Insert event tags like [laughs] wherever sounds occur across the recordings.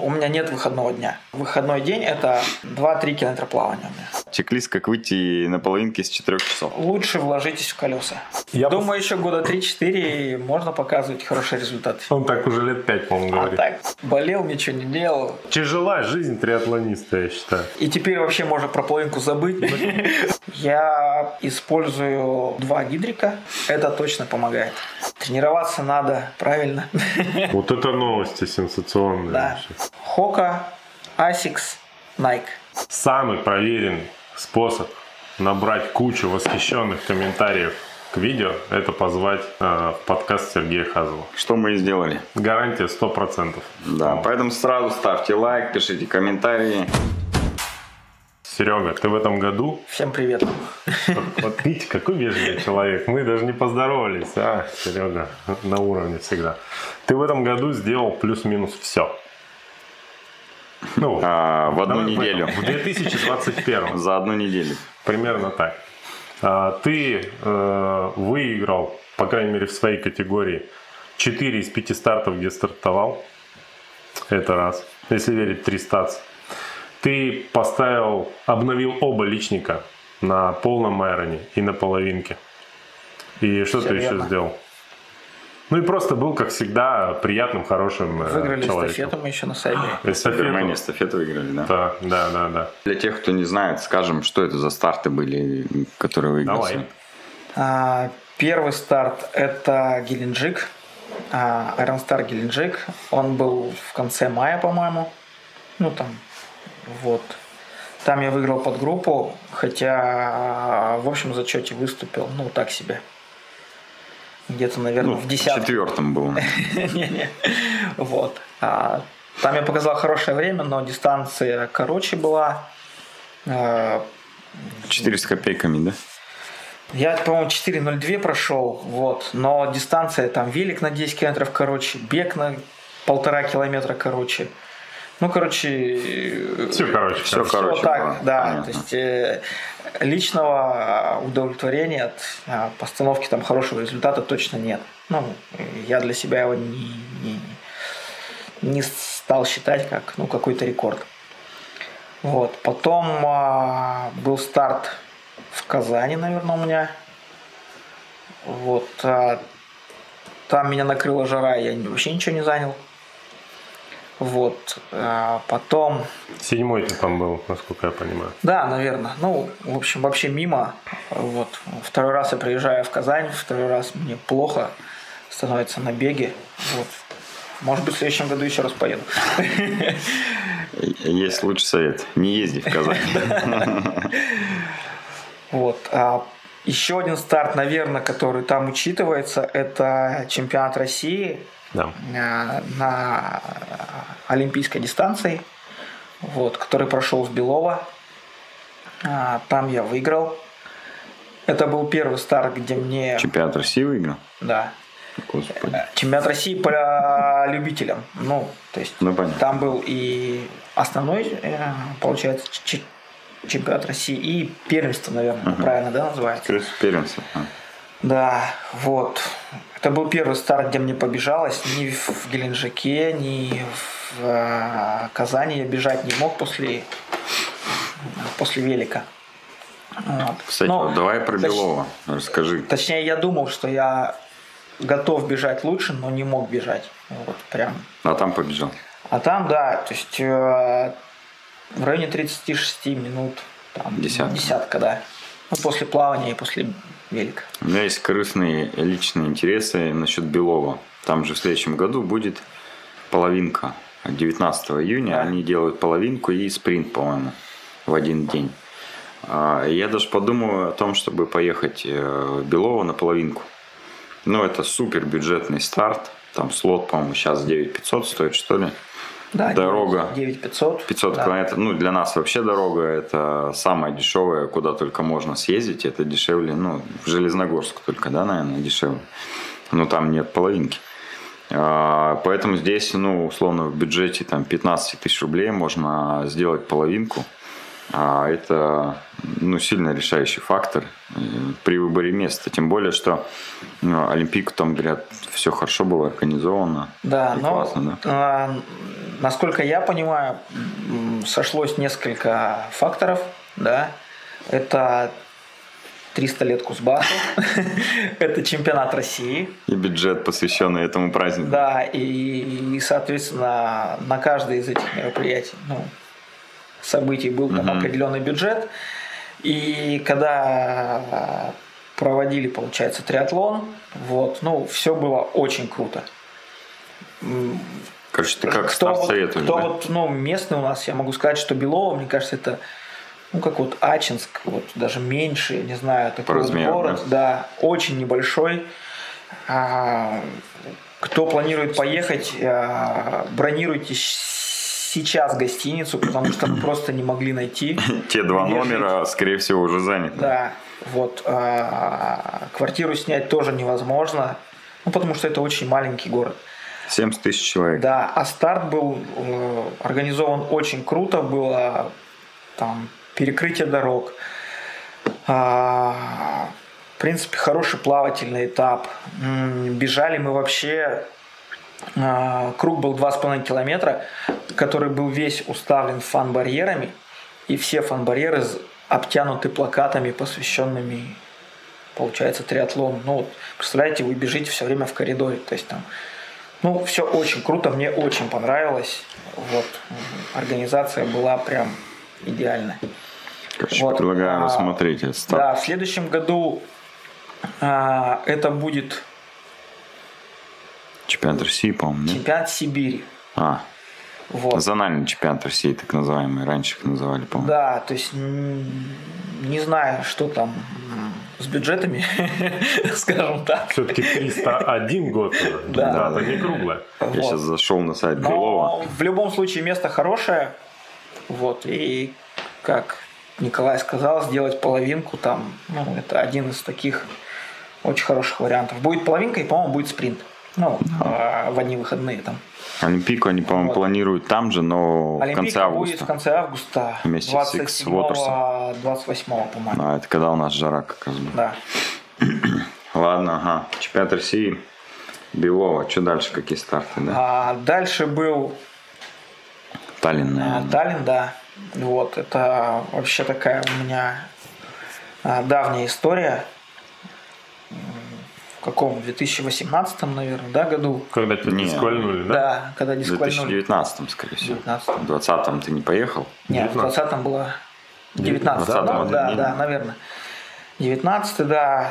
У меня нет выходного дня. Выходной день – это 2-3 километра плавания у меня. Чек-лист, как выйти на половинке с 4 часов. Лучше вложитесь в колеса. Я Думаю, еще года 3-4 можно показывать хорошие результаты. Он так уже лет пять, по-моему, А говорит. так, болел, ничего не делал. Тяжела жизнь триатлониста, я считаю. И теперь вообще можно про половинку забыть. Я использую два гидрика. Это точно помогает. Тренироваться надо правильно. Вот это новости сенсационные. Да. Хока, Asics, Nike. Самый проверенный способ набрать кучу восхищенных комментариев к видео – это позвать э, в подкаст Сергея Хазова. Что мы и сделали. Гарантия 100%. Да, поэтому сразу ставьте лайк, пишите комментарии. Серега, ты в этом году Всем привет. Вот, вот видите, какой вежливый человек. Мы даже не поздоровались, а, Серега, на уровне всегда. Ты в этом году сделал плюс-минус все. Ну, А, в одну неделю. В 2021. За одну неделю. Примерно так. А, Ты э, выиграл, по крайней мере, в своей категории 4 из 5 стартов, где стартовал. Это раз. Если верить 3 статс. Ты поставил, обновил оба личника на полном айроне и на половинке. И что Всё ты еще верно. сделал? Ну и просто был, как всегда, приятным, хорошим э, Выиграли человеком. эстафету мы еще на сайбе. [gasps] Эстафету. Супермене эстафету выиграли, да? Да, да, да, да. Для тех, кто не знает, скажем, что это за старты были, которые выиграли. Давай. А, Первый старт – это Геленджик. А, Iron Star Геленджик. Он был в конце мая, по-моему. Ну, там, вот. Там я выиграл под группу, хотя в общем зачете выступил, ну, так себе. Где-то, наверное, Ну, в в десятом. четвертом был. [laughs] Не-не. Вот. А, Там я показал хорошее время, но дистанция короче была. А, 4 с копейками, да? Я, по-моему, 4.02 прошел, вот. Но дистанция, там велик на 10 километров короче, бег на полтора километра короче. Ну, короче... Все, короче, короче. всё короче так, было, да. понятно. То есть э, личного удовлетворения от а, постановки там хорошего результата точно нет. Ну, я для себя его не, не, не стал считать как ну, какой-то рекорд. Вот. Потом а, был старт в Казани, наверное, у меня. Вот. а, там меня накрыла жара, я вообще ничего не занял. Вот. а, потом Седьмой ты там был, насколько я понимаю. да, наверное. Ну, в общем, вообще мимо. Вот. Второй раз я приезжаю в Казань, второй раз мне плохо становится на беге. Вот. Может быть, в следующем году еще раз поеду. [laughs] Есть лучший совет. Не езди в Казань. [laughs] Вот. А еще один старт, наверное, который там учитывается, это чемпионат России Да. а, на олимпийской дистанции, вот, который прошел в Белово. А, Там я выиграл. Это был первый старт, где мне... Чемпионат России выиграл? Да. Господи. Чемпионат России по любителям. Ну, то есть Ну, понятно. там был и основной, э, получается, чемпионат России, и первенство, наверное, правильно, да, называется? Первенство. А. Да, вот. Это был первый старт, где мне побежалось. Ни в Геленджике, ни в э, Казани я бежать не мог после, после велика. Вот. Кстати, Ну, вот давай про точ- Белова. Расскажи. Точнее, я думал, что я готов бежать лучше, но не мог бежать. Вот прям. А там побежал. А там, да, то есть э, в районе 36 минут. Там, Десятка. Десятка, да. Ну, после плавания и после велика. У меня есть корыстные личные интересы насчет Белова. Там же в следующем году будет половинка. 19 июня они делают половинку и спринт, по-моему, в один день. А, Я даже подумал о том, чтобы поехать э, в Белово на половинку. Ну, это супер бюджетный старт. Там слот, по-моему, сейчас 9500 стоит, что ли. Да, Дорога. 9500. 500 да. километров. Ну, для нас вообще дорога это самая дешевая, куда только можно съездить. Это дешевле, ну, в Железногорск только, да, наверное, дешевле. Но там нет половинки. А, Поэтому здесь, ну, условно, в бюджете там 15 тысяч рублей можно сделать половинку. А это ну, сильно решающий фактор э, при выборе места. Тем более, что ну, Олимпийку там, говорят, все хорошо было организовано. Да, но классно, да? насколько я понимаю, сошлось несколько факторов, да. Это 300 лет Кузбассу, [laughs] это чемпионат России, И бюджет, посвященный этому празднику. да, и, и, соответственно, на каждое из этих мероприятий, ну, событий был там Мгм. определенный бюджет. И когда проводили, получается, триатлон, вот, ну, все было очень круто. Короче, ты как кто вот, кто да? вот, ну, местный у нас, я могу сказать, что Белово, мне кажется, это, ну, как вот Ачинск, вот даже меньше, не знаю, такой вот город, да, очень небольшой. А, кто планирует поехать, а, бронируйте сейчас гостиницу, потому что мы просто не могли найти. [coughs] Те два жить. номера, скорее всего, уже заняты. Да, вот. а, Квартиру снять тоже невозможно, ну, потому что это очень маленький город. 70 тысяч человек. Да, а старт был э, организован очень круто, было там перекрытие дорог, А, в принципе, хороший плавательный этап. Бежали мы вообще, круг был 2,5 километра, который был весь уставлен фан-барьерами, и все фан-барьеры обтянуты плакатами, посвященными, получается, триатлону. Ну, вот, представляете, вы бежите все время в коридоре, то есть там ну, все очень круто, мне очень понравилось. Вот, организация была прям идеальная. Короче, Вот, предлагаю а, рассмотреть этот старт. Да, в следующем году а, это будет Чемпионат России, по-моему, нет? чемпионат Сибири. А, Вот. зональный чемпионат России, так называемый. Раньше их называли, по-моему. Да, то есть не знаю, что там с бюджетами, [laughs] скажем так. Все-таки 301 год уже. [laughs] Да. Дата не круглая. Я сейчас зашел на сайт Белова. В любом случае место хорошее. Вот. И как Николай сказал, сделать половинку там, ну, это один из таких очень хороших вариантов. Будет половинка и, по-моему, будет спринт. Ну, а, в одни выходные там. Олимпийку они, по-моему, Вот. планируют там же, но в конце Олимпийка будет в августа. конце августа. Вместе с Икс 27 Waters'ом. 28 по-моему. А, это когда у нас жара как раз будет. Да. [clears throat] Ладно, ага. Чемпионат России. Белова. Что дальше? Какие старты, да? А дальше был Таллин, А, наверное. Таллин, да. Вот, это вообще такая у меня а, давняя история. В каком? В 2018, наверное, да, году? Когда тебя Не. дисквальнули, да? Да, когда В дисквальнули. 2019, скорее всего. 19-м. В 20-м ты не поехал? Нет, в 20 было 19 19-м, ну, да, не- да, наверное. 19 да,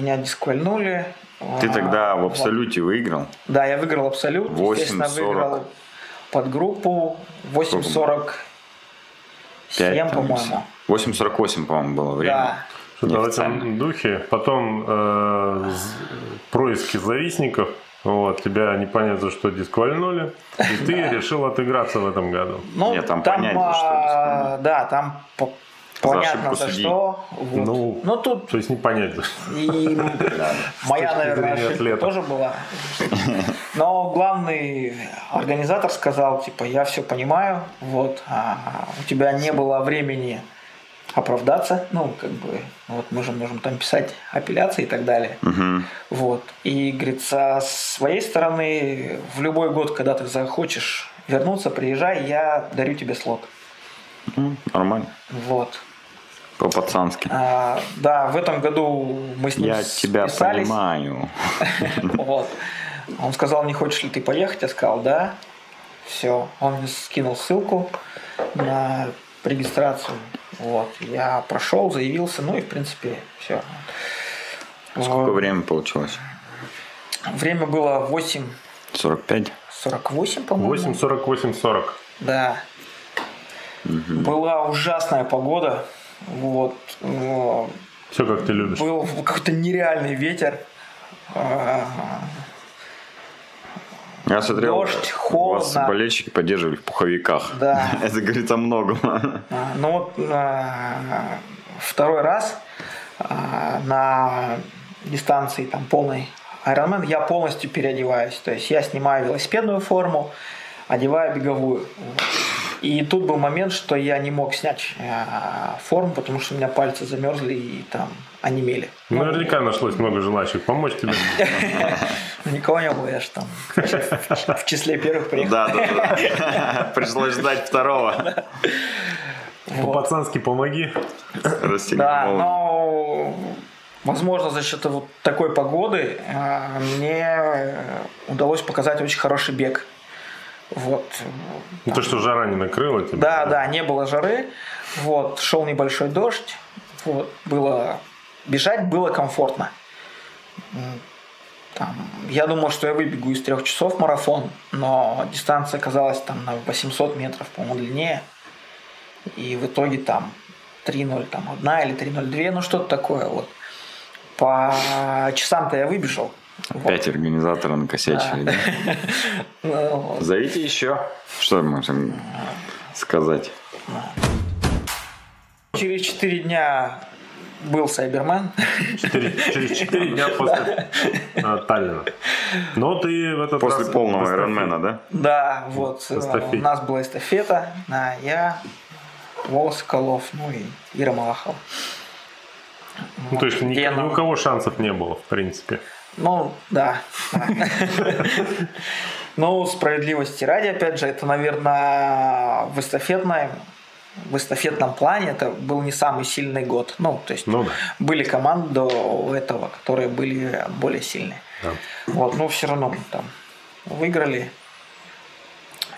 меня дисквальнули. Ты А, тогда в вот. абсолюте выиграл. Да, я выиграл абсолют. 8:40. Естественно, выиграл под группу 8.47, 5, по-моему. 8.48, по-моему, было время. Да. Что-то в этом духе. Потом э, происки завистников. Вот, тебя непонятно за что дисквальнули. И ты решил отыграться в этом году. Ну, Нет, там там, понятно, за что а, да, там по- За понятно за судьи. что. Вот. Ну, Ну, тут То есть непонятно. и [laughs] моя, наверное, ошибка тоже была. Но главный организатор сказал, типа, я все понимаю, вот, а у тебя не было времени оправдаться, ну, как бы, вот мы же можем там писать апелляции и так далее. Мгм. Вот. И, говорит, со своей стороны, в любой год, когда ты захочешь вернуться, приезжай, я дарю тебе слот. Ну, нормально. Вот. По-пацански. А, да, в этом году мы с ним Я тебя списались. понимаю. [laughs] Вот. Он сказал, не хочешь ли ты поехать? Я сказал, да. Все. Он мне скинул ссылку на регистрацию. Вот. Я прошел, заявился, ну и в принципе все. Сколько времени получилось? Время было 8.48, 45? по-моему. 8, 48, 40. Да. Была ужасная погода. Вот. Все как ты любишь. Был какой-то нереальный ветер. Я смотрел, Дождь, у вас холодно. болельщики поддерживали в пуховиках. Да. [laughs] Это говорит о многом. а, Ну вот а, второй раз а, на дистанции там полной Ironman я полностью переодеваюсь. То есть я снимаю велосипедную форму, одеваю беговую. И тут был момент, что я не мог снять э, форму, потому что у меня пальцы замерзли и там онемели. Ну, Наверняка нашлось много желающих помочь тебе. [laughs] Никого не было, я же там в числе первых приехал. Да, да, да. [laughs] Пришлось ждать второго. По-пацански помоги. Да, но возможно за счет вот такой погоды э, мне удалось показать очень хороший бег. Вот. Ну, то, что жара не накрыла тебя. Да, да, не было жары. Вот, шел небольшой дождь. Вот, было бежать было комфортно. Там, я думал, что я выбегу из трех часов марафон, но дистанция оказалась там на 800 метров, по-моему, длиннее. И в итоге там 3.0, там одна или 3.02, ну что-то такое вот. По часам-то я выбежал. Опять вот. организаторы накосячили, да? [laughs] Ну, Зовите еще. Что можем сказать? Через 4 дня был Сайбермен. через 4 дня [laughs] после а, Таллина. Но ты в этот После полного Ironman, да? Да, вот. У нас была эстафета. Да, я, Вова Соколов, ну и Ира Малахова. Ну, то есть ни, ни у кого шансов не было, в принципе. Ну, да. Но справедливости ради, опять же, это, наверное, в эстафетной в эстафетном плане это был не самый сильный год. Ну, то есть ну, да. были команды до этого, которые были более сильные. Да. Вот, но все равно там выиграли,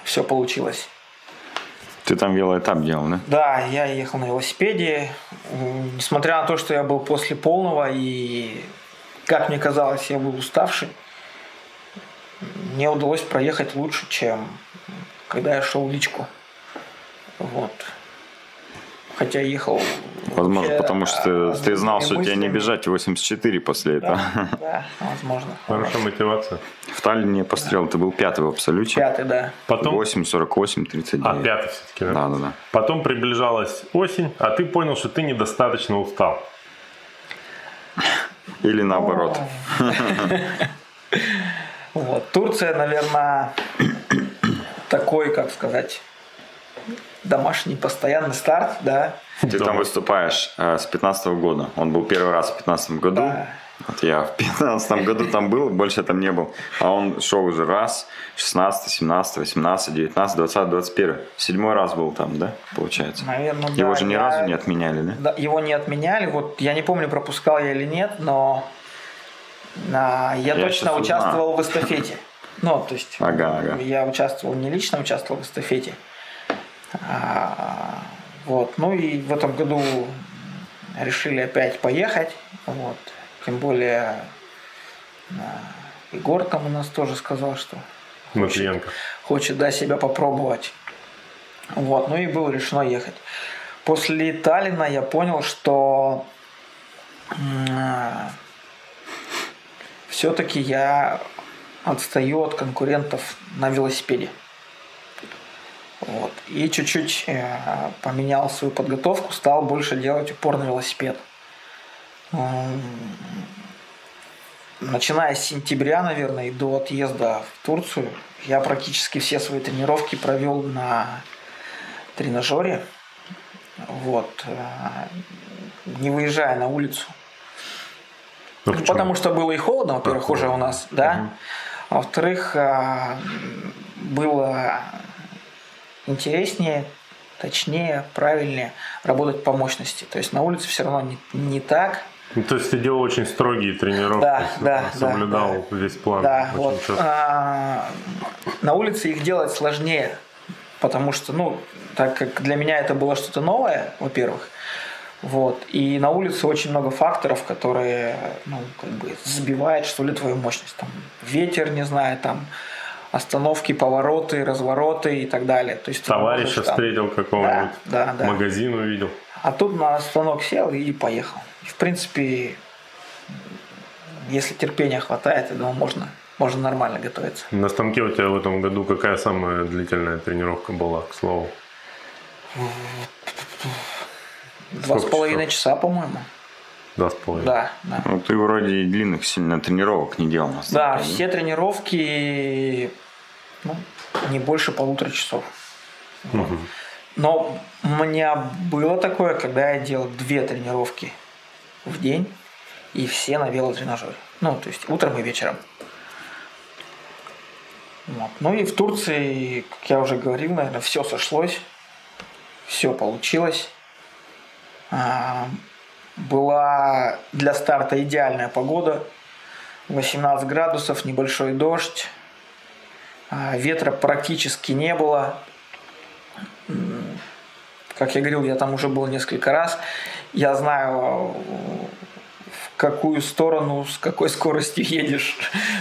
все получилось. Ты там велоэтап делал, да? Да, я ехал на велосипеде. Несмотря на то, что я был после полного и, как мне казалось, я был уставший, мне удалось проехать лучше, чем когда я шел в личку. Вот. Хотя ехал... Возможно, вообще, потому что ты, ты знал, что тебе не бежать 84 после этого. Да, [laughs] да возможно. Хорошая мотивация. В Таллине пострел, ты был пятый в абсолюте. Пятый, да. Потом... 8, 48, 39. А, пятый все-таки, да? Да, да, да. Потом приближалась осень, а ты понял, что ты недостаточно устал. Или наоборот. [laughs] Вот. Турция, наверное, такой, как сказать, домашний постоянный старт, да. Ты там выступаешь э, с 15 года. Он был первый раз в 15 году. Да. Вот я в 15 году там был, больше там не был. А он шел уже раз, 16, 17, 18, 19, 20, 21. Седьмой раз был там, да, получается? Наверное, Его да. же ни я... разу не отменяли, да? да? Его не отменяли. Вот я не помню, пропускал я или нет, но а, я, я точно участвовал узнал. в эстафете. Ну, то есть ага, ага. я участвовал, не лично участвовал в эстафете. А, вот. Ну и в этом году решили опять поехать. Вот. Тем более а, Егор там у нас тоже сказал, что хочет, хочет да, себя попробовать. Вот. Ну и было решено ехать. После Таллина я понял, что все-таки я отстаю от конкурентов на велосипеде. Вот. И чуть-чуть э, поменял свою подготовку, стал больше делать упор на велосипед. Начиная с сентября, наверное, и до отъезда в Турцию, я практически все свои тренировки провел на тренажере. Вот. Э, не выезжая на улицу. Ну, Потому что было и холодно, во-первых, уже у нас, да. Угу. А во-вторых, э, было интереснее, точнее, правильнее работать по мощности. То есть на улице все равно не, не так. Ну, то есть ты делал очень строгие тренировки, да, да, соблюдал да, весь план. Да, вот. А, на улице их делать сложнее, потому что, ну, так как для меня это было что-то новое, во-первых, вот. И на улице очень много факторов, которые ну, как бы сбивают, что ли, твою мощность. Там, ветер, не знаю, там, остановки, повороты, развороты и так далее. То есть Товарища можешь, встретил какого-нибудь, да, да, да. магазин увидел. А тут на станок сел и поехал. И, в принципе, если терпения хватает, я думаю, можно, можно нормально готовиться. На станке у тебя в этом году какая самая длительная тренировка была, к слову? Два с половиной часа, по-моему. Два с половиной. Да, да. Ну, ты вроде длинных сильно тренировок не делал. На да, все тренировки ну, не больше полутора часов. Вот. Но у меня было такое, когда я делал две тренировки в день, и все на велотренажере. Ну, то есть утром и вечером. Вот. Ну и в Турции, как я уже говорил, наверное, все сошлось, все получилось. Была для старта идеальная погода, 18 градусов, небольшой дождь, а, ветра практически не было. Как я говорил, я там уже был несколько раз. Я знаю, в какую сторону, с какой скоростью едешь.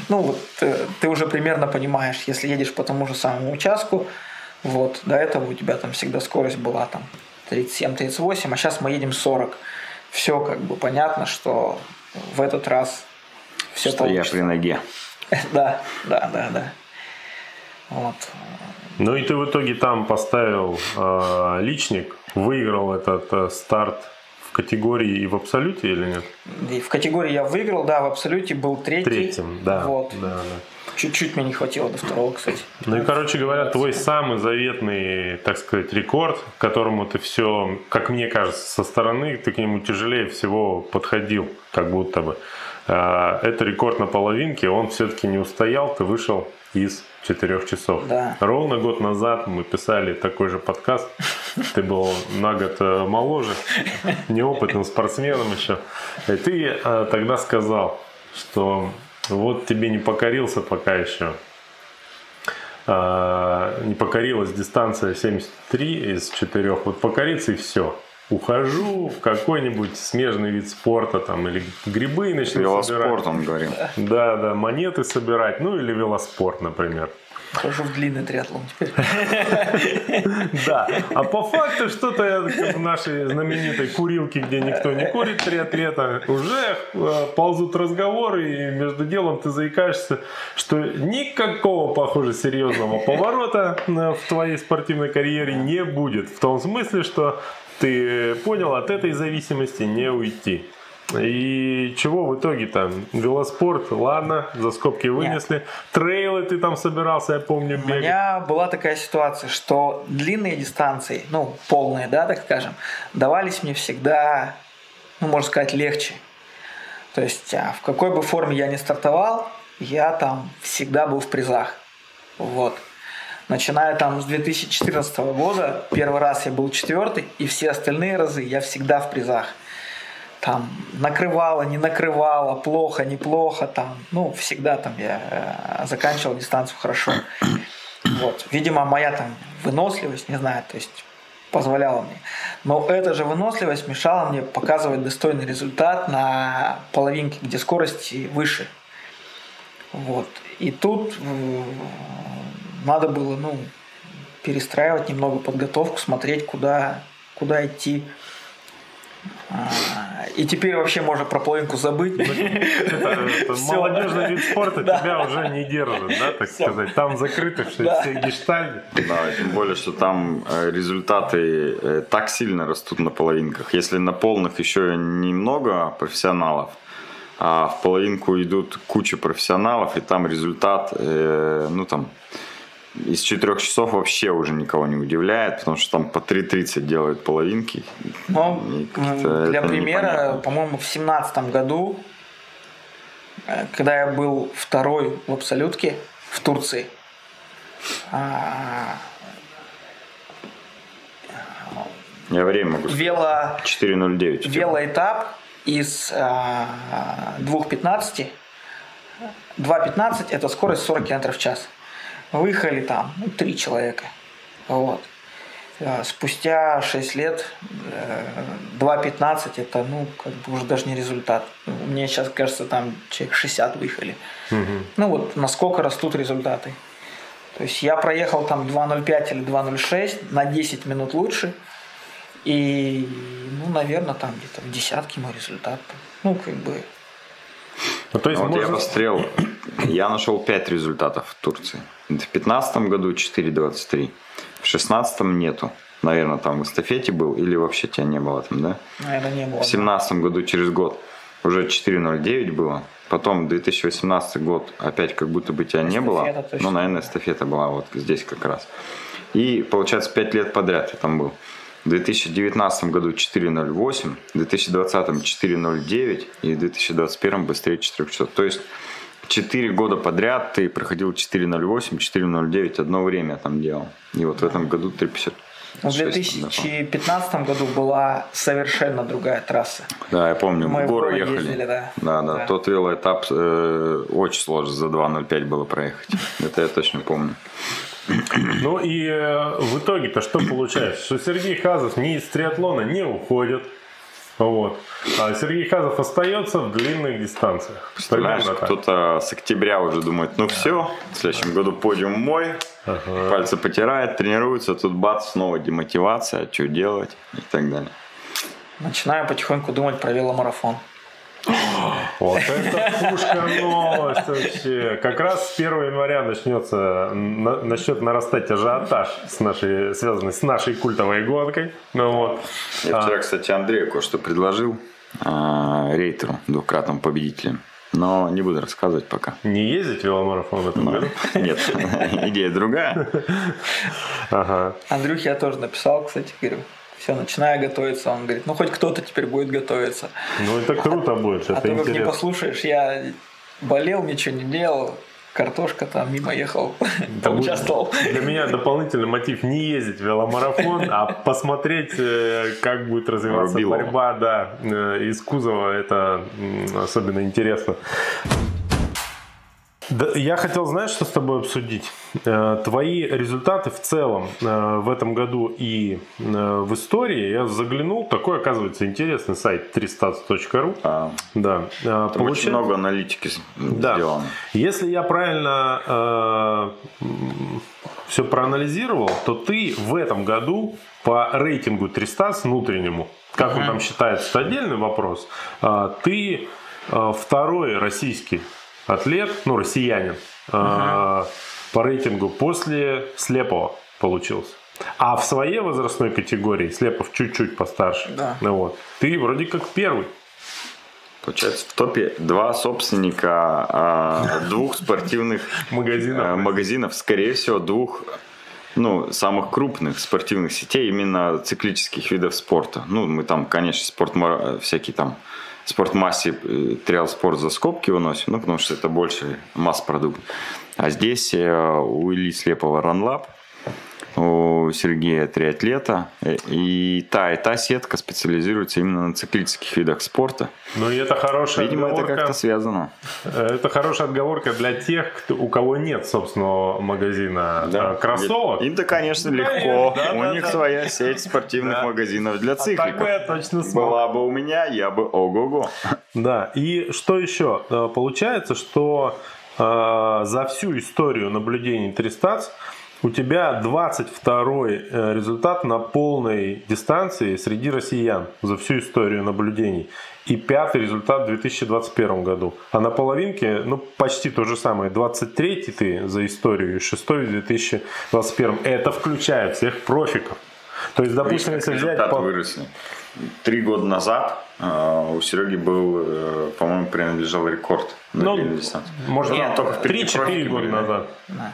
Ну, вот э, ты уже примерно понимаешь, если едешь по тому же самому участку, вот, до этого у тебя там всегда скорость была там 37-38, а сейчас мы едем 40. Все как бы понятно, что в этот раз все что получится. я при ноге. [laughs] Да, да, да, да. Вот. Ну и ты в итоге там поставил э, личник, выиграл этот э, старт в категории и в абсолюте или нет? И в категории я выиграл, да, в абсолюте был третий. Третьим, да. Вот. да, да. Чуть-чуть мне не хватило до второго, кстати. Ну и, короче говоря, твой самый заветный, так сказать, рекорд, к которому ты все, как мне кажется, со стороны, ты к нему тяжелее всего подходил, как будто бы. А, это рекорд на половинке, он все-таки не устоял, ты вышел из четырех часов. Да. Ровно год назад мы писали такой же подкаст. Ты был на год э, моложе, неопытным спортсменом еще. И ты э, тогда сказал, что вот тебе не покорился пока еще. А, не покорилась дистанция 73 из 4. Вот покориться и все ухожу в какой-нибудь смежный вид спорта там или грибы начну Велоспорт, собирать. он говорил. Да, да, монеты собирать, ну или велоспорт, например. Хожу в длинный триатлон теперь. [laughs] Да, а по факту что-то в нашей знаменитой курилке, где никто не курит триатлета, уже э, ползут разговоры, и между делом ты заикаешься, что никакого, похоже, серьезного поворота э, в твоей спортивной карьере не будет. В том смысле, что ты понял, от этой зависимости не уйти. И чего в итоге там? Велоспорт, ладно, за скобки вынесли. Нет. Трейлы ты там собирался, я помню, бегать. У меня была такая ситуация, что длинные дистанции, ну, полные, да, так скажем, давались мне всегда, ну, можно сказать, легче. То есть, а в какой бы форме я ни стартовал, я там всегда был в призах. Вот. Начиная там с 2014 года, первый раз я был четвертый, и все остальные разы я всегда в призах. Там накрывало, не накрывало, плохо, неплохо, там, ну, всегда там я э, заканчивал дистанцию хорошо. Вот. Видимо, моя там выносливость, не знаю, то есть позволяла мне. Но эта же выносливость мешала мне показывать достойный результат на половинке, где скорость выше. Вот. И тут надо было, ну, перестраивать немного подготовку, смотреть, куда, куда идти. А, и теперь вообще можно про половинку забыть. молодежный вид спорта тебя уже не держит, да, так сказать. Там закрыты все, гештальты. Да, тем более, что там э, результаты э, так сильно растут на половинках. Если на полных еще немного профессионалов, а в половинку идут куча профессионалов, и там результат, э, ну там, из четырех часов вообще уже никого не удивляет, потому что там по 3.30 делают половинки. Но для примера, по-моему, в семнадцатом году, э, когда я был второй в абсолютке в Турции, а, я время могу вело, 4.09. Велоэтап из а, 2.15 2.15 это скорость 40 км в час. Выехали там ну, три человека. Вот. А, спустя 6 лет 2.15 э, это ну как бы уже даже не результат. Мне сейчас кажется там человек 60 выехали. Угу. Ну вот насколько растут результаты. То есть я проехал там 2.05 или 2.06 на 10 минут лучше. И, ну, наверное, там где-то в десятке мой результат. Ну, как бы ну, то есть вот можно... я посмотрел, я нашел 5 результатов в Турции. В 2015 году 4.23, в 2016 нету. Наверное, там в эстафете был или вообще тебя не было там, да? Наверное, не было. В 2017 году через год уже 4.09 было. Потом 2018 год опять как будто бы тебя эстафета, не было. Точно. Ну, наверное, эстафета была вот здесь как раз. И, получается, 5 лет подряд я там был. В 2019 году 4.08, в 2020 4.09 и в 2021 быстрее 4 часов. То есть 4 года подряд ты проходил 4.08, 4.09 одно время там делал. И вот в этом году 3.50. Ну, в 2015 году была совершенно другая трасса. Да, я помню, Мы в горы ехали. Ездили, да. Да, да, да. Тот велоэтап э, очень сложно за 2.05 было проехать. [laughs] Это я точно помню. Ну и э, в итоге-то что получается? Что Сергей Хазов ни из триатлона не уходит. Вот. А Сергей Хазов остается в длинных дистанциях. Представляешь, кто-то с октября уже думает, ну все, в следующем году подиум мой, ага. пальцы потирает, тренируется, тут бац, снова демотивация, что делать и так далее. Начинаю потихоньку думать про веломарафон. Вот это пушка новость вообще. Как раз с 1 января начнется, на, начнет нарастать ажиотаж, с нашей, связанный с нашей культовой гонкой. Ну, вот. Я вчера, а. кстати, Андрею кое-что предложил, а, рейтеру, двукратному победителю. Но не буду рассказывать пока. Не ездить в веломарафон в этом году? Нет, [laughs] идея другая. Андрюхе я тоже написал, кстати, говорю, все, начинаю готовиться. Он говорит, ну хоть кто-то теперь будет готовиться. Ну это круто будет, а это А ты как не послушаешь, я болел, ничего не делал, картошка там мимо ехал, участвовал. Для меня дополнительный мотив не ездить в веломарафон, а посмотреть, э, как будет развиваться Рубилова. борьба да, э, из кузова. Это особенно интересно. Да, я хотел, знаешь, что с тобой обсудить? Э, твои результаты в целом э, в этом году и э, в истории. Я заглянул, такой, оказывается, интересный сайт 3stats.ru. А, да. Там Получается, очень много аналитики да. сделано. Если я правильно э, все проанализировал, то ты в этом году по рейтингу 300 внутреннему, как uh-huh. он там считается, это отдельный вопрос, ты второй российский атлет, ну, россиянин, uh по рейтингу после Слепого получился. А в своей возрастной категории Слепов чуть-чуть постарше. Да. Ну, вот. Ты вроде как первый. Получается, в топе два собственника э, двух спортивных магазинов. Э, магазинов, скорее всего, двух ну, самых крупных спортивных сетей именно циклических видов спорта. Ну, мы там, конечно, спорт всякие там спортмассе э, триал спорт за скобки выносим, ну, потому что это больше масс-продукт. А здесь э, у Ильи Слепого Ранлаб, у Сергея триатлета. И та, и та сетка специализируется именно на циклических видах спорта. Ну и это хорошая Видимо, отговорка. это как-то связано. Это хорошая отговорка для тех, кто, у кого нет собственного магазина да. кроссовок. Им-то, конечно, да, легко. Да, у да, них да. своя сеть спортивных да. магазинов для цикликов. А точно смог. Была бы у меня, я бы ого-го. Да, и что еще? Э, получается, что э, за всю историю наблюдений Тристац у тебя 22 э, результат на полной дистанции среди россиян за всю историю наблюдений. И пятый результат в 2021 году. А на половинке, ну, почти то же самое. 23 ты за историю и 6 в 2021. Это включает всех профиков. То есть, допустим, если взять... По... выросли. Три года назад э, у Сереги был, э, по-моему, принадлежал рекорд на ну, дистанции. Может, Нет, только в 3-4 года назад. Да.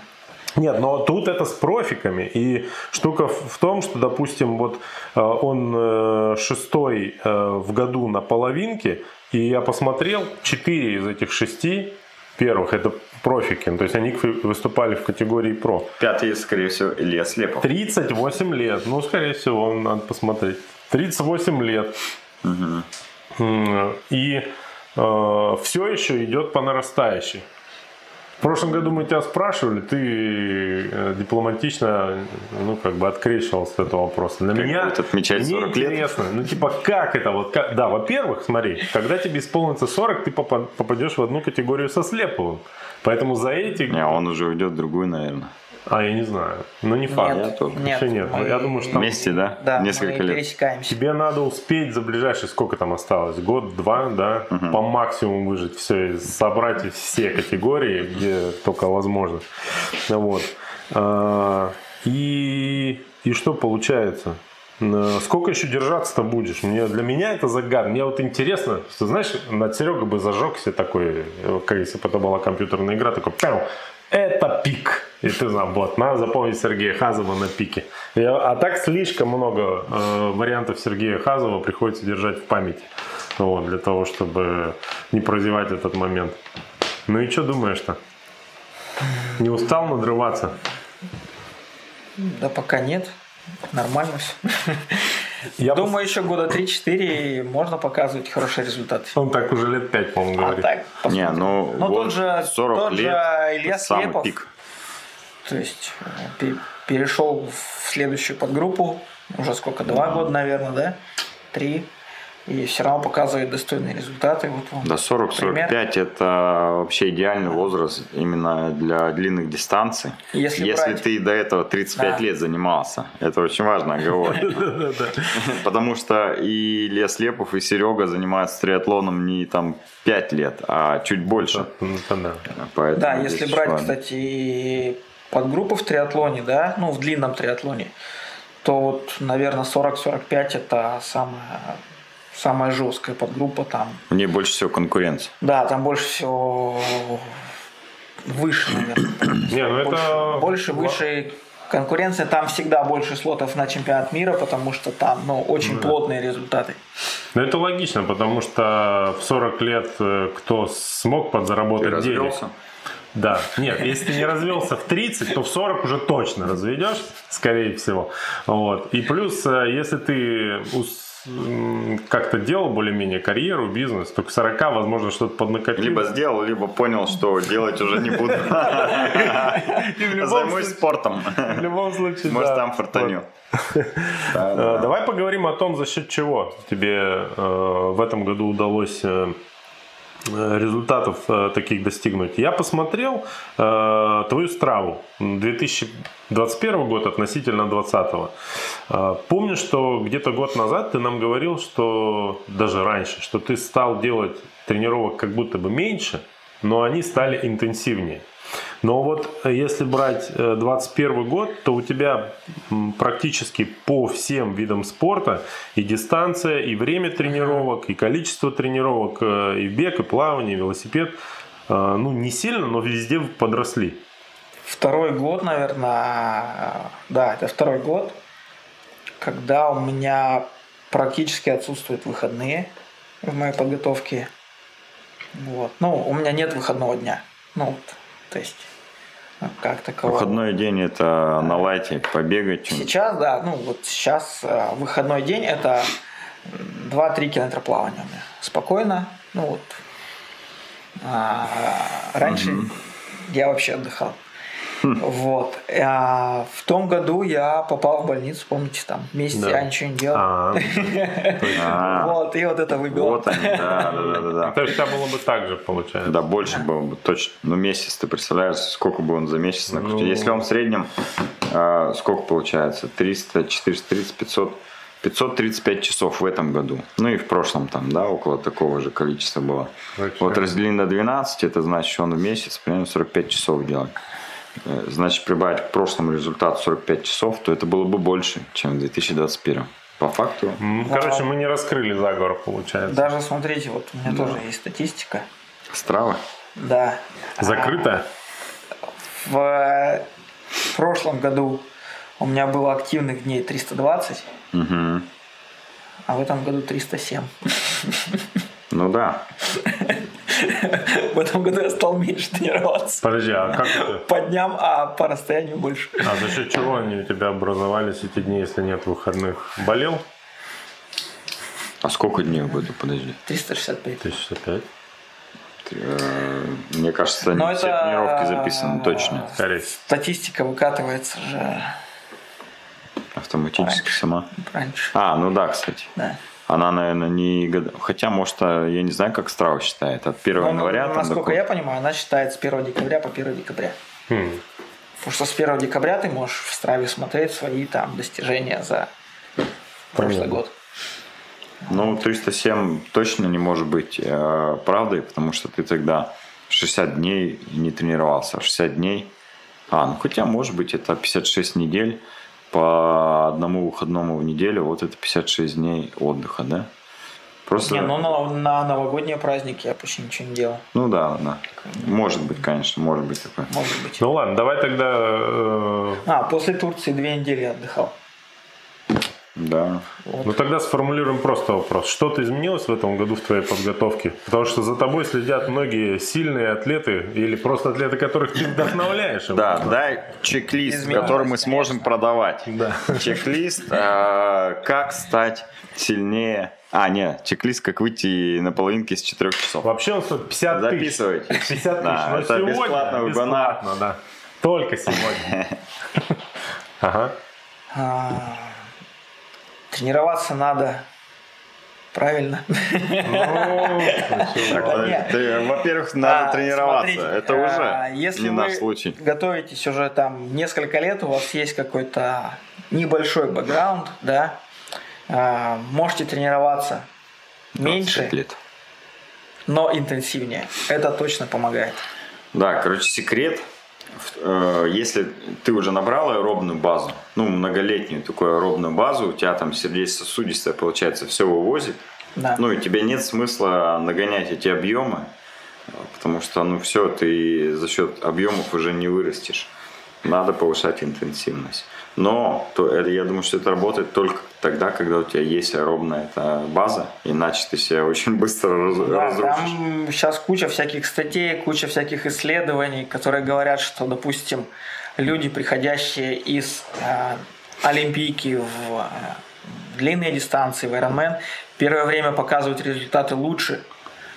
Нет, но тут это с профиками. И штука в том, что, допустим, вот э, он э, шестой э, в году на половинке, и я посмотрел, четыре из этих шести первых это профики. То есть они выступали в категории про. Пятый, скорее всего, Илья Слепов. 38 лет. Ну, скорее всего, надо посмотреть. 38 лет. Угу. И э, все еще идет по нарастающей. В прошлом году мы тебя спрашивали, ты э, дипломатично, ну, как бы открещивался от этого вопроса. Для как меня отмечать 40 мне интересно, лет? ну, типа, как это вот, как... да, во-первых, смотри, когда тебе исполнится 40, ты попадешь в одну категорию со Слеповым. Поэтому за эти... Не, он уже уйдет в другую, наверное. А, я не знаю. Ну, не факт. Нет, я тоже. Нет, Еще нет. Мы... Я думаю, что... Вместе, да? Да, Несколько мы лет. пересекаемся. Тебе надо успеть за ближайшие, сколько там осталось? Год-два, да? Угу. По максимуму выжить все, собрать все категории, где только возможно. Вот. А, и, и что получается? Сколько еще держаться-то будешь? Мне, для меня это загадка. Мне вот интересно, что, знаешь, над Серега бы зажегся такой, как если бы это была компьютерная игра, такой, это пик и ты знал, вот, надо запомнить Сергея Хазова на пике. Я, а так слишком много э, вариантов Сергея Хазова приходится держать в памяти, вот, для того, чтобы не прозевать этот момент. Ну и что думаешь-то? Не устал надрываться? Да пока нет. Нормально все. [laughs] Я Думаю, еще года 3-4 можно показывать хорошие результаты. Он так уже лет пять, по-моему, А говорит. так, Не, ну, Ну, вот тот же, 40 тот же лет Илья это самый Слепов, пик. то есть э, пе- перешел в следующую подгруппу, уже сколько, два года, наверное, да? Три. И все равно показывает достойные результаты. Вот вам Да 40-45 пример. это вообще идеальный возраст именно для длинных дистанций. Если Если, брать- ты до этого 35 Да. лет занимался, это очень важно оговорка. [laughs] [laughs] Потому что и Илья Слепов, и Серега занимаются триатлоном не там 5 лет, а чуть больше. Ну, да. Здесь если брать, кстати, подгруппы в триатлоне, да, ну, в длинном триатлоне, то вот, наверное, 40-45 это самая, самая жесткая подгруппа там. В ней больше всего конкуренция. Да, там больше всего выше, наверное. Не, ну больше, это... больше, выше конкуренция, там всегда больше слотов на чемпионат мира, потому что там, ну, очень плотные результаты. Ну, это логично, потому что в 40 лет э, кто смог Ты подзаработать денег? развелся? Да, нет, если ты не развелся в 30, то в 40 уже точно разведешь, скорее всего. Вот. И плюс, э, если ты как-то делал более-менее карьеру, бизнес, то к 40, возможно, что-то поднакопил. Либо сделал, либо понял, что делать уже не буду. Займусь спортом. В любом случае, Может, там фортаню. Э, Давай поговорим о том, за счет чего тебе э, в этом году удалось э, результатов э, таких достигнуть. Я посмотрел э, твою страву 2021 год относительно 2020. Э, помню, что где-то год назад ты нам говорил, что даже раньше, что ты стал делать тренировок как будто бы меньше, но они стали интенсивнее. Но вот э, если брать э, 21 год, то у тебя практически по всем видам спорта и дистанция, и время тренировок, и количество тренировок, э, и бег, и плавание, и велосипед, э, ну не сильно, но везде подросли. Второй год, наверное, да, это второй год, когда у меня практически отсутствуют выходные в моей подготовке. Вот. Ну, у меня нет выходного дня. Ну, вот, то есть, ну, как такового. Выходной день это на лайте побегать. Сейчас, да, ну вот сейчас э, выходной день это м, 2-3 километра плавания у меня. Спокойно. Ну вот. А, раньше я вообще отдыхал. Вот. А в том году я попал в больницу, помните, там месяц Да. я ничего не делал. А, [laughs] Вот, и вот это выбило. Вот они, да, да, да, да. то есть у тебя было бы так же, получается. Да, больше было бы точно. Ну, месяц, ты представляешь, сколько бы он за месяц накрутил? Ну. Если он в среднем, а, сколько получается? 300, 430, 500, 535 часов в этом году. Ну и в прошлом там, да, около такого же количества было. Вообще. Вот раздели на 12, это значит, что он в месяц примерно 45 часов делает. Э, Значит, прибавить к прошлому результату 45 часов, то это было бы больше, чем в 2021. По факту, Короче, мы не раскрыли заговор, получается. Даже смотрите, вот у меня тоже есть статистика. страва. Да. Закрыто? В прошлом году у меня было активных дней 320, Мгм. а в этом году 307. Ну да. [laughs] В этом году я стал меньше тренироваться. Подожди, а как это? [laughs] По дням, а по расстоянию больше. А за счет чего они у тебя образовались эти дни, если нет выходных? Болел? А сколько дней в году, подожди? 365. 1005. Э, Мне кажется, Но все это- тренировки записаны точно. Скорее. Статистика выкатывается же Автоматически Раньше. сама. раньше. А, ну да, кстати. Да. Она, наверное, не... Хотя, может, а, я не знаю, как Страва считает. От 1 Ну, января там насколько до- я понимаю, она считается с 1 декабря по 1 декабря. Хм. Потому что с 1 декабря ты можешь в Страве смотреть свои там достижения за прошлый Понятно. год. Ну, 307 точно не может быть э, правдой, потому что ты тогда 60 дней не тренировался. А 60 дней... А, ну хотя, может быть, это 56 недель по одному выходному в неделю. Вот это 56 дней отдыха, да? Просто, Не, ну на, на новогодние праздники я почти ничего не делал. ну да, да. Может быть, конечно, может быть такое. Может быть. Ну ладно, давай тогда... э, А, после Турции две недели отдыхал. Да. Ну тогда сформулируем просто вопрос. Что-то изменилось в этом году в твоей подготовке? Потому что за тобой следят многие сильные атлеты или просто атлеты, которых ты вдохновляешь. Да, дай чек-лист, который мы сможем продавать. Да. Чек-лист, а, как стать сильнее. А, нет, чек-лист, как выйти на половинке с 4 часов. Вообще он стоит 50 тысяч. Записывайте. 50 тысяч. Да, Но это сегодня вебинар. бесплатно, да. Только сегодня. [laughs] Ага. Тренироваться надо правильно. Ну, Во-первых, надо тренироваться. смотрите, Это а, уже если не вы наш случай. готовитесь уже там несколько лет, у вас есть какой-то небольшой бэкграунд, да, а, можете тренироваться меньше, 25 лет. но интенсивнее. Это точно помогает. Да, короче, секрет. Э, Если ты уже набрал аэробную базу, ну, многолетнюю такую аэробную базу, у тебя там сердечно-сосудистая, получается, все вывозит, Да. ну, и тебе нет смысла нагонять эти объемы, э, потому что, ну, все, ты за счет объемов уже не вырастешь. Надо повышать интенсивность. Но то, это, я думаю, что это работает только тогда, когда у тебя есть аэробная эта база, иначе ты себя очень [laughs] быстро раз- Да, разрушишь. там сейчас куча всяких статей, куча всяких исследований, которые говорят, что, допустим, люди, приходящие из э, Олимпийки в э, длинные дистанции, в Ironman, первое время показывают результаты лучше,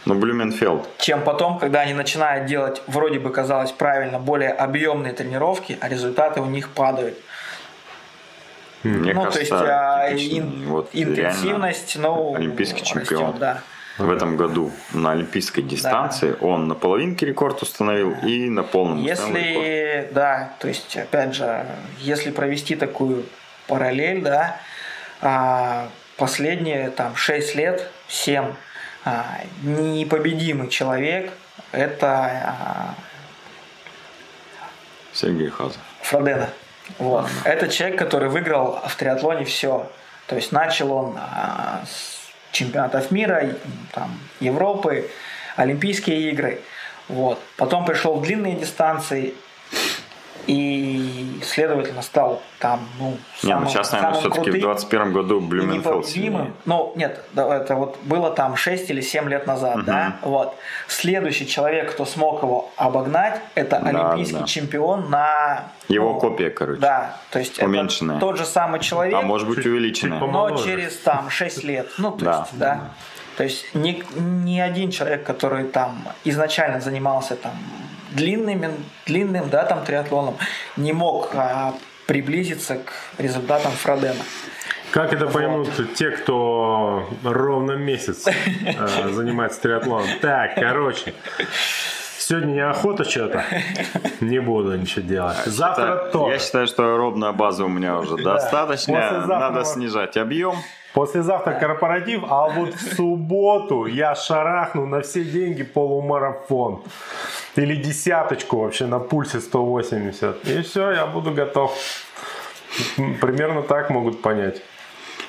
Ну, Блюменфелд, чем потом, когда они начинают делать, вроде бы казалось правильно, более объемные тренировки, а результаты у них падают. мне ну, кажется, то есть а, ин- вот интенсивность, ну, олимпийский растет, чемпион. да. в этом году на олимпийской дистанции он на половинке рекорд установил и на полном установил рекорд. Если, да, то есть, опять же, если провести такую параллель, да, а, последние там 6 лет, 7, а, непобедимый человек – это а, Сергей Хазов. Фродена. Вот. Это человек, который выиграл в триатлоне все. То есть начал он а, с чемпионатов мира, там, Европы, Олимпийские игры. Вот. Потом пришел в длинные дистанции и, следовательно, стал там, ну, Не, самым, ну сейчас, наверное, самым все-таки в крутым 21 году сильнее. Ну, нет, да, это вот было там 6 или 7 лет назад, да? Вот. Следующий человек, кто смог его обогнать, это Да, олимпийский да. чемпион на... Его ну, копия, короче. Да, то есть Уменьшенная. это тот же самый человек, А может быть Чуть- увеличенная. чуть но через там 6 лет. Ну, то Да, есть, да. То есть ни, ни один человек, который там изначально занимался там длинным, длинным, да, там триатлоном, не мог а, приблизиться к результатам Фродена. Как это поймут те, кто ровно месяц э, [laughs] занимается триатлоном? Так, короче, сегодня неохота что-то, не буду ничего делать. Завтра тоже. Я считаю, что аэробная база у меня уже достаточно. Надо снижать объем. Послезавтра корпоратив, а вот в субботу я шарахну на все деньги полумарафон. Или десяточку вообще на пульсе 180. И все, я буду готов. Примерно так могут понять.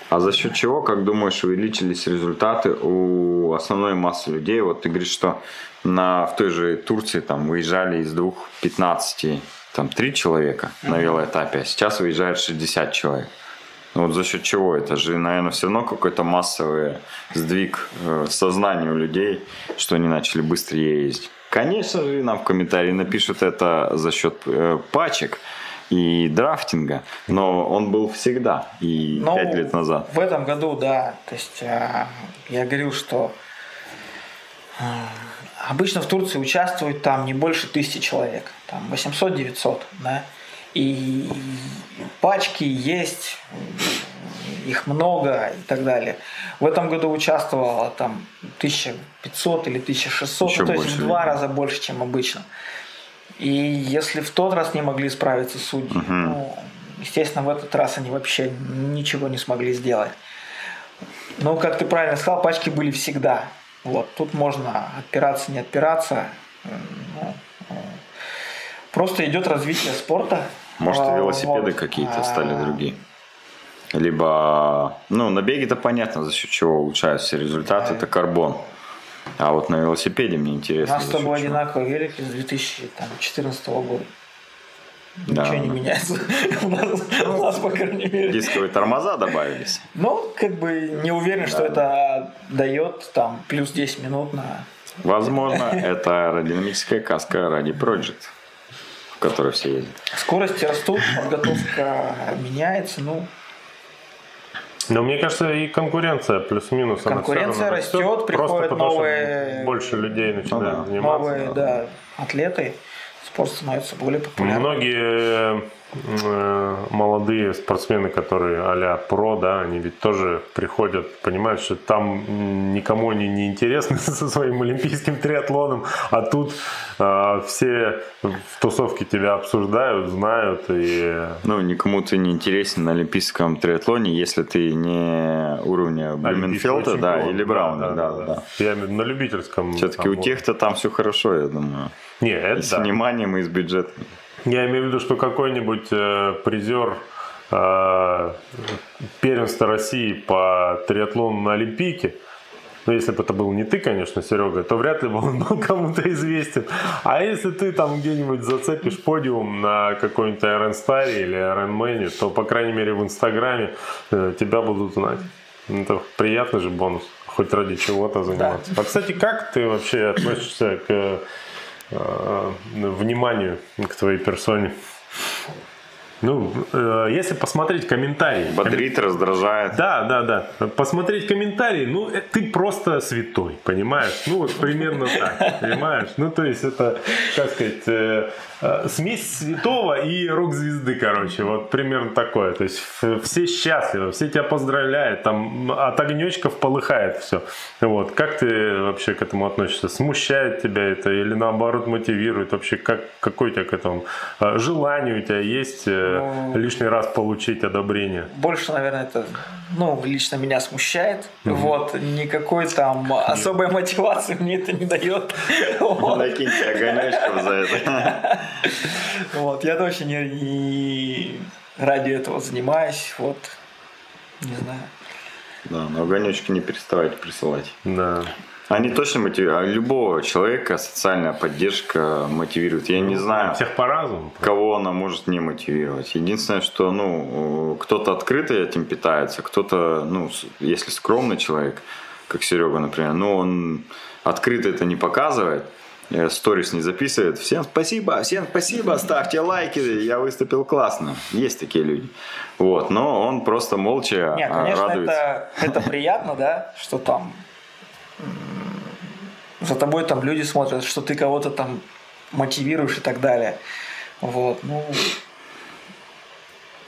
А за счет чего, как думаешь, увеличились результаты у основной массы людей? Вот ты говоришь, что на, в той же Турции там выезжали из двух 15, там три человека на велоэтапе, а сейчас выезжает 60 человек. Ну вот за счет чего? Это же, наверное, все равно какой-то массовый сдвиг э, сознания у людей, что они начали быстрее ездить. Конечно же, нам в комментарии напишут это за счет э, пачек и драфтинга, но он был всегда и Ну, пять лет назад. В этом году, да. То есть а, я говорил, что а, обычно в Турции участвует там не больше тысячи человек. Там 800-900, да. И пачки есть, их много и так далее. В этом году участвовало там 1500 или 1600, Еще ну, то есть больше в два раза больше, чем обычно. И если в тот раз не могли справиться судьи, ну, естественно, в этот раз они вообще ничего не смогли сделать. Но, как ты правильно сказал, пачки были всегда. Вот, тут можно отпираться, не отпираться. Ну, Просто идет развитие спорта. Может, А, велосипеды вот. какие-то А, стали другие. Либо, ну, на беге-то понятно, за счет чего улучшаются результаты, это карбон. А вот на велосипеде мне У интересно. нас с тобой одинаковый велик из 2014 года. Да, Ничего не да. меняется. [laughs] У нас, у нас, по крайней мере. Дисковые тормоза добавились. Ну, как бы не уверен, что это дает там плюс 10 минут на... Возможно, это аэродинамическая каска ради Project, которой все ездят. Скорости растут, подготовка меняется, ну, Но мне кажется, и конкуренция плюс-минус. Конкуренция растет, растет, приходят потому, новые- больше людей начинают да. заниматься. новые, да, атлеты, спорт становится более популярным. Многие молодые спортсмены, которые а-ля про, да, они ведь тоже приходят, понимают, что там никому они не интересны [laughs] со своим олимпийским триатлоном, а тут э, все в тусовке тебя обсуждают, знают и Ну, никому ты не интересен на олимпийском триатлоне, если ты не уровня Блюменфелда, да, или Брауна, да, да, да. Я в виду на любительском. Все-таки у тех-то там все хорошо, я думаю. Не, это с да. вниманием, и с бюджетом. Я имею в виду, что какой-нибудь э, призер э, первенства России по триатлону на Олимпийке, ну, если бы это был не ты, конечно, Серега, то вряд ли бы он был кому-то известен. А если ты там где-нибудь зацепишь подиум на какой-нибудь Iron Star или Iron Man, то, по крайней мере, в Инстаграме э, тебя будут знать. Это приятный же бонус, хоть ради чего-то заниматься. А, кстати, как ты вообще относишься к вниманию к твоей персоне? Ну, э, если посмотреть комментарии. Бодрит, раздражает. Да, да, да. Посмотреть комментарии, ну, э, ты просто святой, понимаешь? Ну, вот примерно так, понимаешь? Ну, то есть это, как сказать, э, э, смесь святого и рок-звезды, короче, вот примерно такое. То есть все счастливы, все тебя поздравляют, там от огнечков полыхает все. Вот. Как ты вообще к этому относишься? Смущает тебя это или наоборот мотивирует? Вообще, как, какое у тебя к этому э, желание у тебя есть э, Ну, лишний раз получить одобрение? Больше, наверное, это, ну, лично меня смущает. Вот, никакой там особой мотивации мне это не дает. Вот. Накиньте огонечков за это. [laughs] Вот, я точно не, не ради этого занимаюсь, вот, не знаю. Да, но огонечки не переставайте присылать. Да. Они точно мотивируют. Любого человека социальная поддержка мотивирует. Я не знаю, Всех по-разному. кого она может не мотивировать. Единственное, что ну, кто-то открыто этим питается, кто-то, ну, если скромный человек, как Серега, например, ну, он открыто это не показывает, э, сторис не записывает. Всем спасибо, всем спасибо, ставьте лайки, я выступил классно. Есть такие люди. Вот, но он просто молча Нет, а, конечно, радуется. это, это приятно, да, что там за тобой там люди смотрят, что ты кого-то там мотивируешь и так далее. Вот, ну,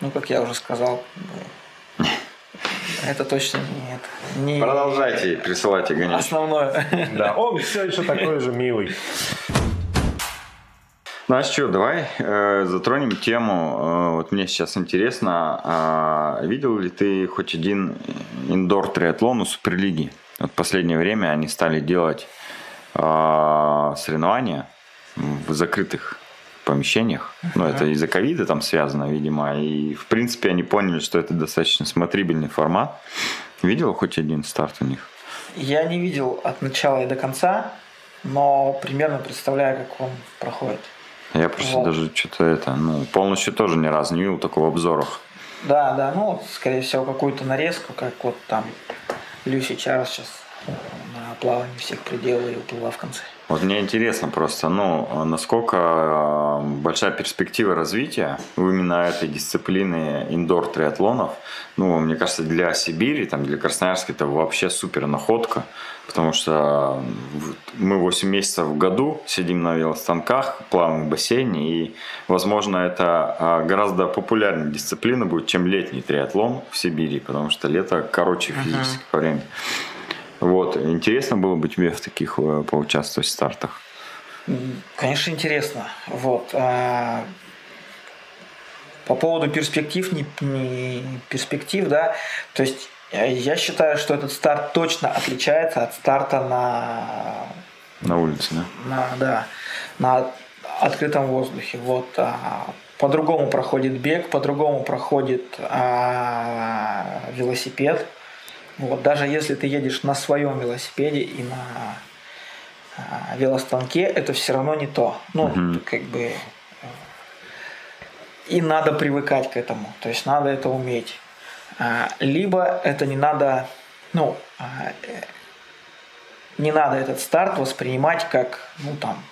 ну как я уже сказал, ну, это точно нет. Не Продолжайте присылать огонечки. основное. Да, [laughs] он все еще такой же милый. Ну а что, давай э, затронем тему. Э, вот мне сейчас интересно, а видел ли ты хоть один индор триатлон у Суперлиги? Вот в последнее время они стали делать а, соревнования в закрытых помещениях. Ну, это из-за ковида там связано, видимо. И, в принципе, они поняли, что это достаточно смотрибельный формат. Видел хоть один старт у них? Я не видел от начала и до конца, но примерно представляю, как он проходит. Я просто Вот. даже что-то это, ну, полностью тоже ни разу не видел такого в обзорах. Да, да, ну, скорее всего, какую-то нарезку, как вот там Люси Чарльз сейчас на плавании всех пределов и уплыла в конце. Вот мне интересно просто, ну, насколько э, большая перспектива развития именно этой дисциплины индор триатлонов. Ну, мне кажется, для Сибири, там, для Красноярска это вообще супер находка, потому что мы 8 месяцев в году сидим на велостанках, плаваем в бассейне, и, возможно, это а, гораздо популярнее дисциплина будет, чем летний триатлон в Сибири, потому что лето короче физически по времени. Вот, интересно было бы тебе в таких э, поучаствовать в стартах. Конечно, интересно. Вот. а, По поводу перспектив, не, не перспектив, да, то есть э, я считаю, что этот старт точно отличается от старта на На улице, да? на, да, на открытом воздухе. Вот, а, по-другому проходит бег, по-другому проходит а, велосипед. Вот, даже если ты едешь на своем велосипеде и на а, велостанке, это все равно не то. Ну, Мгм. как бы и надо привыкать к этому, то есть надо это уметь. А, Либо это не надо, ну, а, э, не надо этот старт воспринимать как, ну там,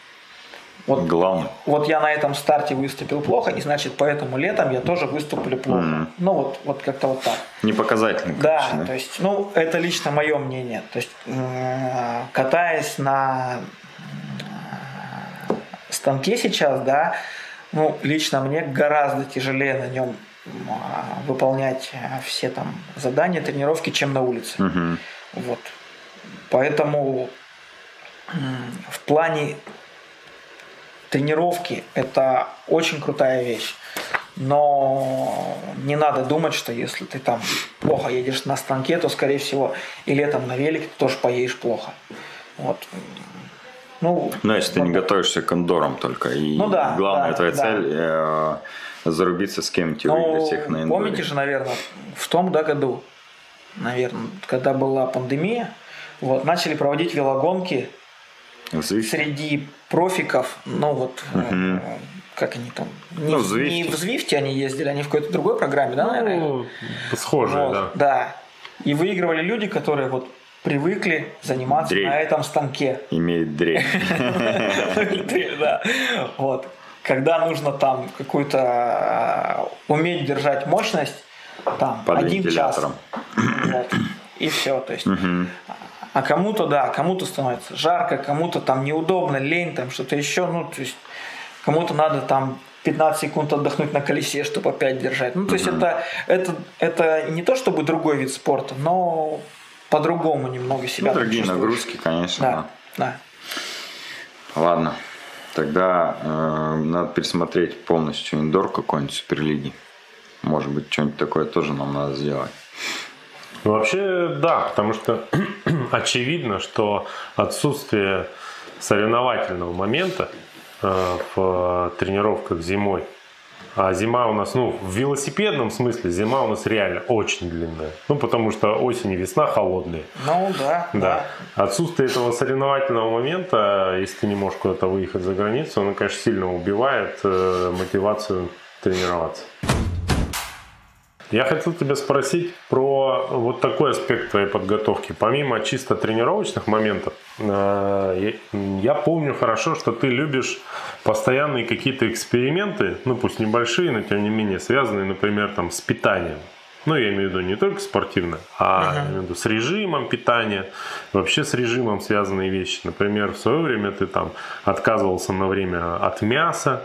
вот, Главное. вот я на этом старте выступил плохо, и значит поэтому летом я тоже выступлю плохо. Мгм. Ну вот, вот как-то вот так. Не показательно, Да, конечно, то есть, ну, это лично мое мнение. То есть, м, катаясь на м, станке сейчас, да, ну, лично мне гораздо тяжелее на нем а, выполнять все там задания, тренировки, чем на улице. Мгм. Вот. Поэтому в плане тренировки это очень крутая вещь. Но не надо думать, что если ты там плохо едешь на станке, то, скорее всего, и летом на велике ты тоже поедешь плохо. Вот. Ну, Ну, если ты не вот. готовишься к индорам только. И Ну да, главная да, твоя да. цель э, зарубиться с кем-нибудь и Ну, выиграть их на индоре. помните же, наверное, в том да, году, наверное, когда была пандемия, вот, начали проводить велогонки Взвесь- среди профиков, ну вот, э, Мгм. как они там, не, Ну, в не в Звифте они ездили, они в какой-то другой программе, да, наверное? Ну, схожие, Вот, да. да. И выигрывали люди, которые вот привыкли заниматься Дрель. на этом станке. Имеет дрель. [laughs] Да. Вот. Когда нужно там какую-то а, уметь держать мощность, там Под один час. Вот. И все. То есть. А кому-то, да, кому-то становится жарко, кому-то там неудобно, лень, там что-то еще, ну, то есть кому-то надо там 15 секунд отдохнуть на колесе, чтобы опять держать. Ну, то есть это, это, это не то чтобы другой вид спорта, но по-другому немного себя Ну, другие нагрузки, конечно. Да, да. да. Ладно. Тогда э, надо пересмотреть полностью индор какой-нибудь суперлиги. Может быть, что-нибудь такое тоже нам надо сделать. Ну, Вообще, да, потому что [clears throat] очевидно, что отсутствие соревновательного момента э, в тренировках зимой, а зима у нас, ну, в велосипедном смысле зима у нас реально очень длинная. Ну, потому что осень и весна холодные. Ну, да, Да. Отсутствие этого соревновательного момента, если ты не можешь куда-то выехать за границу, оно, конечно, сильно убивает э, мотивацию тренироваться. Я хотел тебя спросить про вот такой аспект твоей подготовки. Помимо чисто тренировочных моментов, э, я помню хорошо, что ты любишь постоянные какие-то эксперименты, ну пусть небольшие, но тем не менее связанные, например, там с питанием. Ну, я имею в виду не только спортивное, а в виду с режимом питания, вообще с режимом связанные вещи. Например, в свое время ты там отказывался на время от мяса,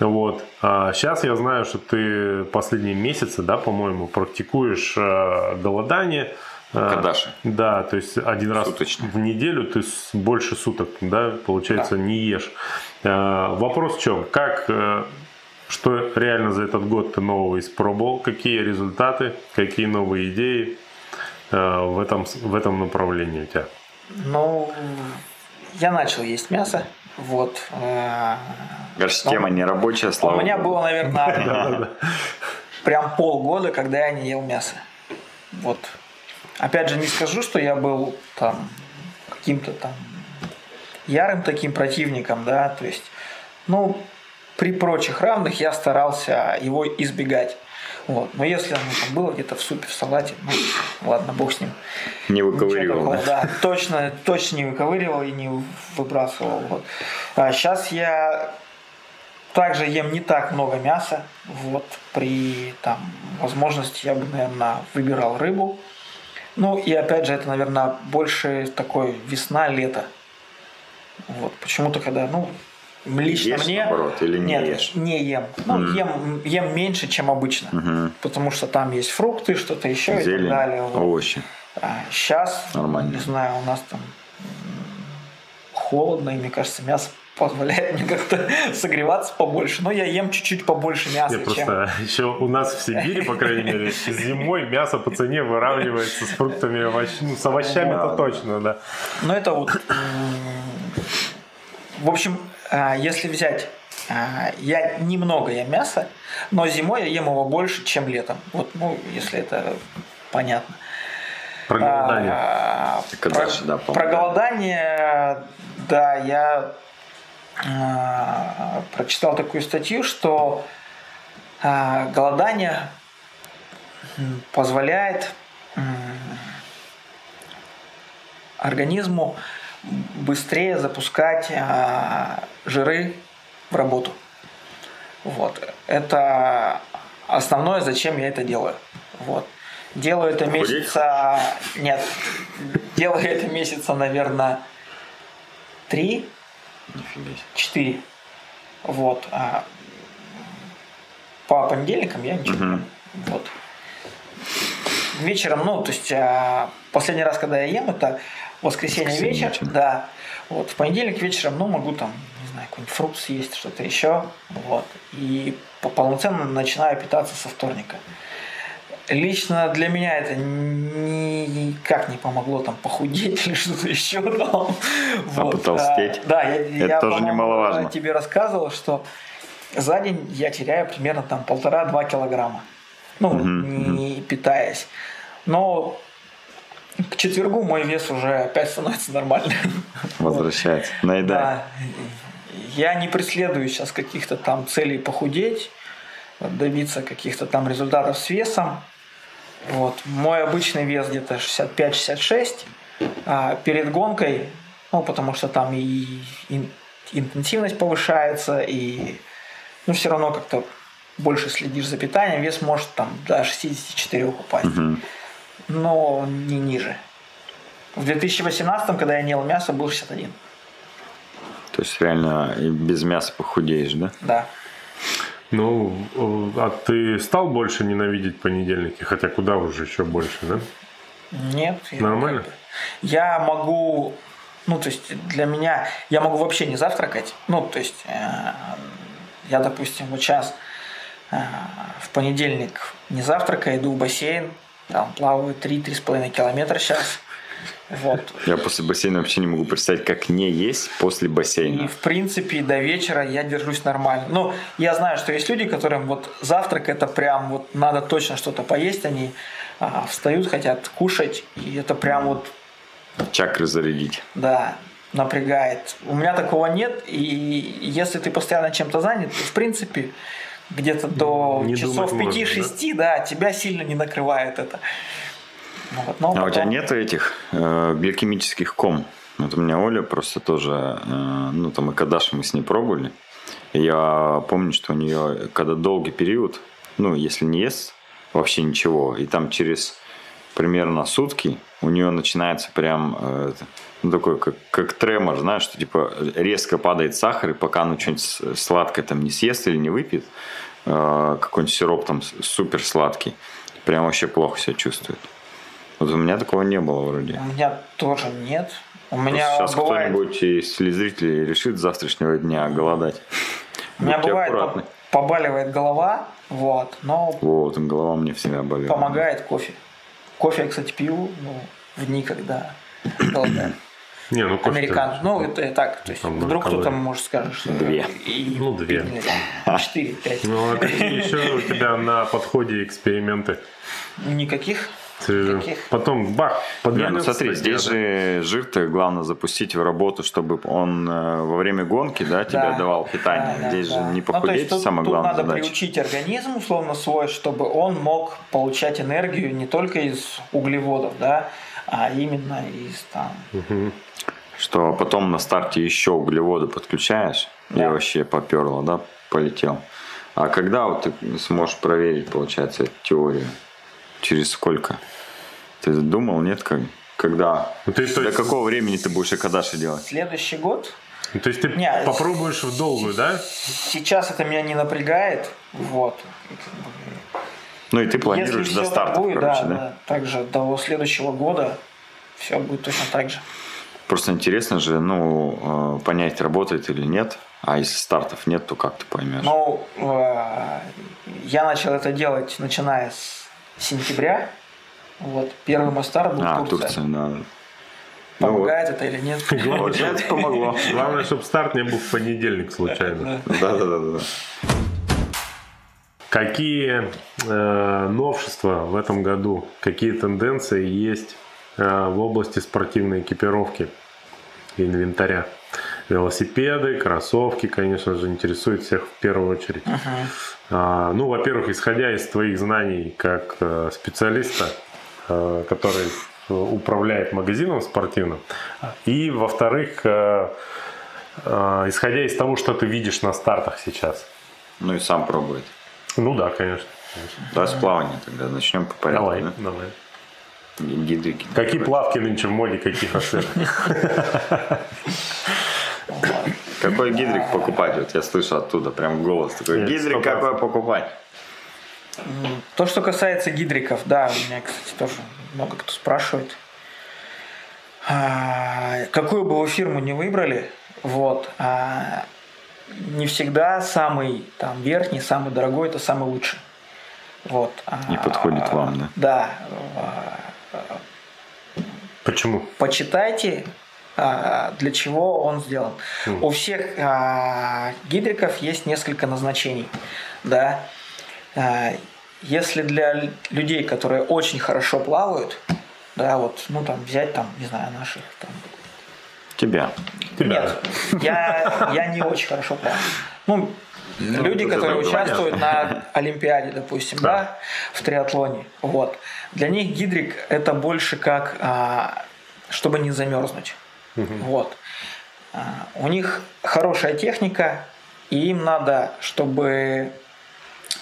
вот. А сейчас я знаю, что ты последние месяцы, да, по-моему, практикуешь э, голодание. Э, Кадаши. Да, то есть один раз Суточно. в неделю ты с- больше суток, да, получается, не ешь. Э, Вопрос в чем? Как, что реально за этот год ты нового испробовал? Какие результаты? Какие новые идеи в этом, в этом направлении у тебя? Ну, я начал есть мясо. Вот. э, Конечно, тема не рабочая, слава У меня богу. было, наверное, [laughs] прям полгода, когда я не ел мясо. Вот. Опять же, не скажу, что я был там каким-то там ярым таким противником, да, то есть, ну, при прочих равных я старался его избегать. Вот. Но если оно там было где-то в супе, в салате, ну, ладно, бог с ним. Не выковыривал, такого, да? да, точно, точно не выковыривал и не выбрасывал. Вот. А сейчас я также ем не так много мяса. Вот при там, возможности я бы, наверное, выбирал рыбу. Ну и опять же, это, наверное, больше такой весна-лето. Вот почему-то, когда, ну, лично Ешь, мне... наоборот, или не Нет, ешь? не ем. Ну, ем, ем меньше, чем обычно. Мгм. Потому что там есть фрукты, что-то еще и так Зелень, далее. Вот. овощи. сейчас, Нормально. не знаю, у нас там холодно, и мне кажется, мясо позволяет мне как-то [laughs] согреваться побольше. Но я ем чуть-чуть побольше мяса, Я чем... [laughs] просто еще у нас в Сибири, по крайней мере, [laughs] зимой мясо по цене выравнивается с фруктами и овощ- ну, с овощами это Да. точно, да. Ну, это вот... В общем, а, если взять а, я немного ем мясо, но зимой я ем его больше, чем летом. Вот, ну, если это понятно. Про голодание. А, про, дальше, да, про голодание, да, я а, прочитал такую статью, что а, голодание позволяет организму быстрее запускать а, жиры в работу. Вот. Это основное, зачем я это делаю. Вот. Делаю это Худеть месяца... Нет. Делаю это месяца, наверное, три, четыре. Вот. А по понедельникам я ничего не ем. Вот. Вечером, ну, то есть а, последний раз, когда я ем, это воскресенье Воскресенье вечер, вечером. да. Вот, в понедельник вечером, ну, могу там, не знаю, какой-нибудь фрукт съесть, что-то еще. Вот. И по- полноценно начинаю питаться со вторника. Лично для меня это ни- никак не помогло там похудеть [laughs] или что-то еще там. Вот. потолстеть? А, Да, я, Это я, тоже немаловажно. тебе рассказывал, что за день я теряю примерно там полтора-два килограмма. Ну, Мгм, не питаясь. Но к четвергу мой вес уже опять становится нормальным. Возвращается. Наедай. Да. Я не преследую сейчас каких-то там целей похудеть, добиться каких-то там результатов с весом. Вот. Мой обычный вес где-то 65-66. А перед гонкой, ну, потому что там и ин- интенсивность повышается, и ну, все равно как-то больше следишь за питанием, вес может там до 64 упасть, Мгм. Но не ниже. В 2018, когда я не ел мясо, был 61. То есть реально и без мяса похудеешь, да? Да. Ну, э, а ты стал больше ненавидеть понедельники? Хотя куда уже еще больше, да? Нет. я Нормально? Я могу, ну, то есть для меня, я могу вообще не завтракать. Ну, то есть э, я, допустим, вот сейчас э, в понедельник не завтракаю, иду в бассейн, там плаваю 3-3,5 километра сейчас. Вот. Я после бассейна вообще не могу представить, как не есть после И, бассейна. в принципе, до вечера я держусь нормально. Ну, я знаю, что есть люди, которым вот завтрак это прям вот надо точно что-то поесть, они а, встают, хотят кушать, и это прям вот Чакры зарядить. Да, напрягает. У меня такого нет, и если ты постоянно чем-то занят, то, в принципе, где-то до Не часов думать можно, 5-6, да? тебя сильно не накрывает это. Вот, но А у тебя потом- нету этих э, биохимических ком? Вот у меня Оля просто тоже, э, ну там и Кадаш мы с ней пробовали. И я помню, что у нее, когда долгий период, ну если не ест вообще ничего, и там через примерно сутки у нее начинается прям э, ну, такой, как, как тремор, знаешь, что типа резко падает сахар, и пока она что-нибудь сладкое там не съест или не выпьет, э, какой-нибудь сироп там супер сладкий, прям вообще плохо себя чувствует. Вот у меня такого не было вроде. У меня тоже нет. У Просто меня сейчас бывает, кто-нибудь из телезрителей решит с завтрашнего дня голодать. у меня Будьте бывает аккуратны. по- побаливает голова, вот, но Вот, голова мне всегда болела. помогает кофе. Кофе я, кстати, пью ну, в дни, когда голодаю. Не, ну кофе Американ. Ну, это так. То есть, Там вдруг калорий. кто-то может скажет, что... Две. И, Ну, две. Четыре, пять. Ну, а какие еще у тебя на подходе эксперименты? Никаких. Ты Никаких. потом бах, Не, подвинется ну смотри, здесь да? же жир-то главное запустить в работу, чтобы он э, во время гонки, да, тебе Да. давал питание. Да, да, здесь да. же не Ну, то похудеть, есть тут, самая тут главная надо задача. приучить организм, условно, свой, чтобы он мог получать энергию не только из углеводов, да, а именно из там... Что потом на старте еще углеводы подключаешь, и Да. вообще поперло, да, полетел. А когда вот ты сможешь проверить, получается, эту теорию? Через сколько? Ты думал, нет, как? Когда? Ну, ты, До есть- какого времени ты будешь Акадаши делать? Следующий год Ну, То есть ты Не, попробуешь в долгую, да? сейчас это меня не напрягает, вот. Ну и ты Если планируешь всё до старта, будет, короче, да, да? да, также до следующего года все будет точно так же. Просто интересно же, ну, э, понять, работает или нет. А если стартов нет, то как ты поймешь? Ну, э, я начал это делать, начиная с сентября. Вот, первый мой старт был а, Турция. Турция, да. помогает это или нет. Получается, помогло. [laughs] Главное, чтобы старт не был в понедельник случайно. Да-да-да. Какие э, новшества в этом году, какие тенденции есть э, в области спортивной экипировки и инвентаря? Велосипеды, кроссовки, конечно же, интересуют всех в первую очередь. А, ну, во-первых, исходя из твоих знаний как э, специалиста, э, который э, управляет магазином спортивным, и, во-вторых, э, э, исходя из того, что ты видишь на стартах сейчас. Ну и сам пробует. Ну да, конечно. конечно. Давай с плавания тогда начнем по порядку. Давай, да? давай. Гидрики. Какие плавки нынче в моде, каких расцветок? Какой гидрик покупать? Вот я слышу оттуда прям голос такой. Гидрик 100%. какой покупать? То, что касается гидриков, да, у меня, кстати, тоже много кто спрашивает. А, Какую бы вы фирму не выбрали, вот, а, не всегда самый там верхний, самый дорогой, это самый лучший. Вот. Не А, подходит вам, да? Да. Почему? почитайте, а, для чего он сделан. У всех а, гидриков есть несколько назначений. Да. Если для людей, которые очень хорошо плавают, да, вот, ну там взять там, не знаю, наших там. Тебя. Тебя. Нет, я, я не очень хорошо плаваю. Ну, люди, это которые участвуют на Олимпиаде, допустим, да. в триатлоне, вот. Для них гидрик это больше как, а, чтобы не замерзнуть. Вот. А, у них хорошая техника, и им надо, чтобы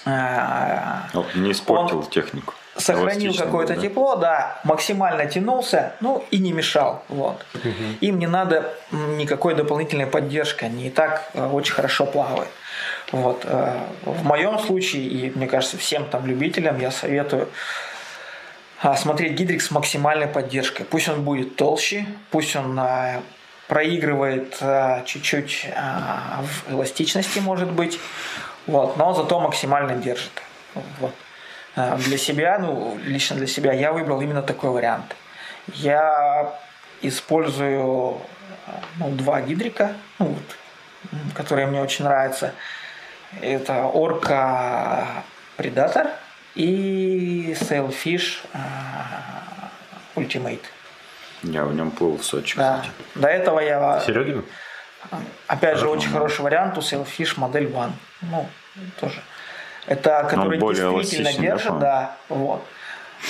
а, Вот, не испортил технику. Сохранил какое-то да? тепло, да, максимально тянулся, ну и не мешал. Вот. Им не надо никакой дополнительной поддержки, они и так э, очень хорошо плавают. Вот. э, В моем случае, и мне кажется, всем там любителям я советую а, смотреть гидрик с максимальной поддержкой. Пусть он будет толще, пусть он а, проигрывает а, чуть-чуть в эластичности, может быть, вот, но зато максимально держит. Вот. А, Для себя, ну, лично для себя, я выбрал именно такой вариант. Я использую а, ну, два гидрика, ну, вот, которые мне очень нравятся. Это Орка Predator и Sailfish а, Ultimate. Я в нем плыл в Сочи, Да. кстати. До этого я, Серегин? опять же, очень хороший вариант у Sailfish модель One. Ну, тоже. Это который действительно да, держит, да, вот.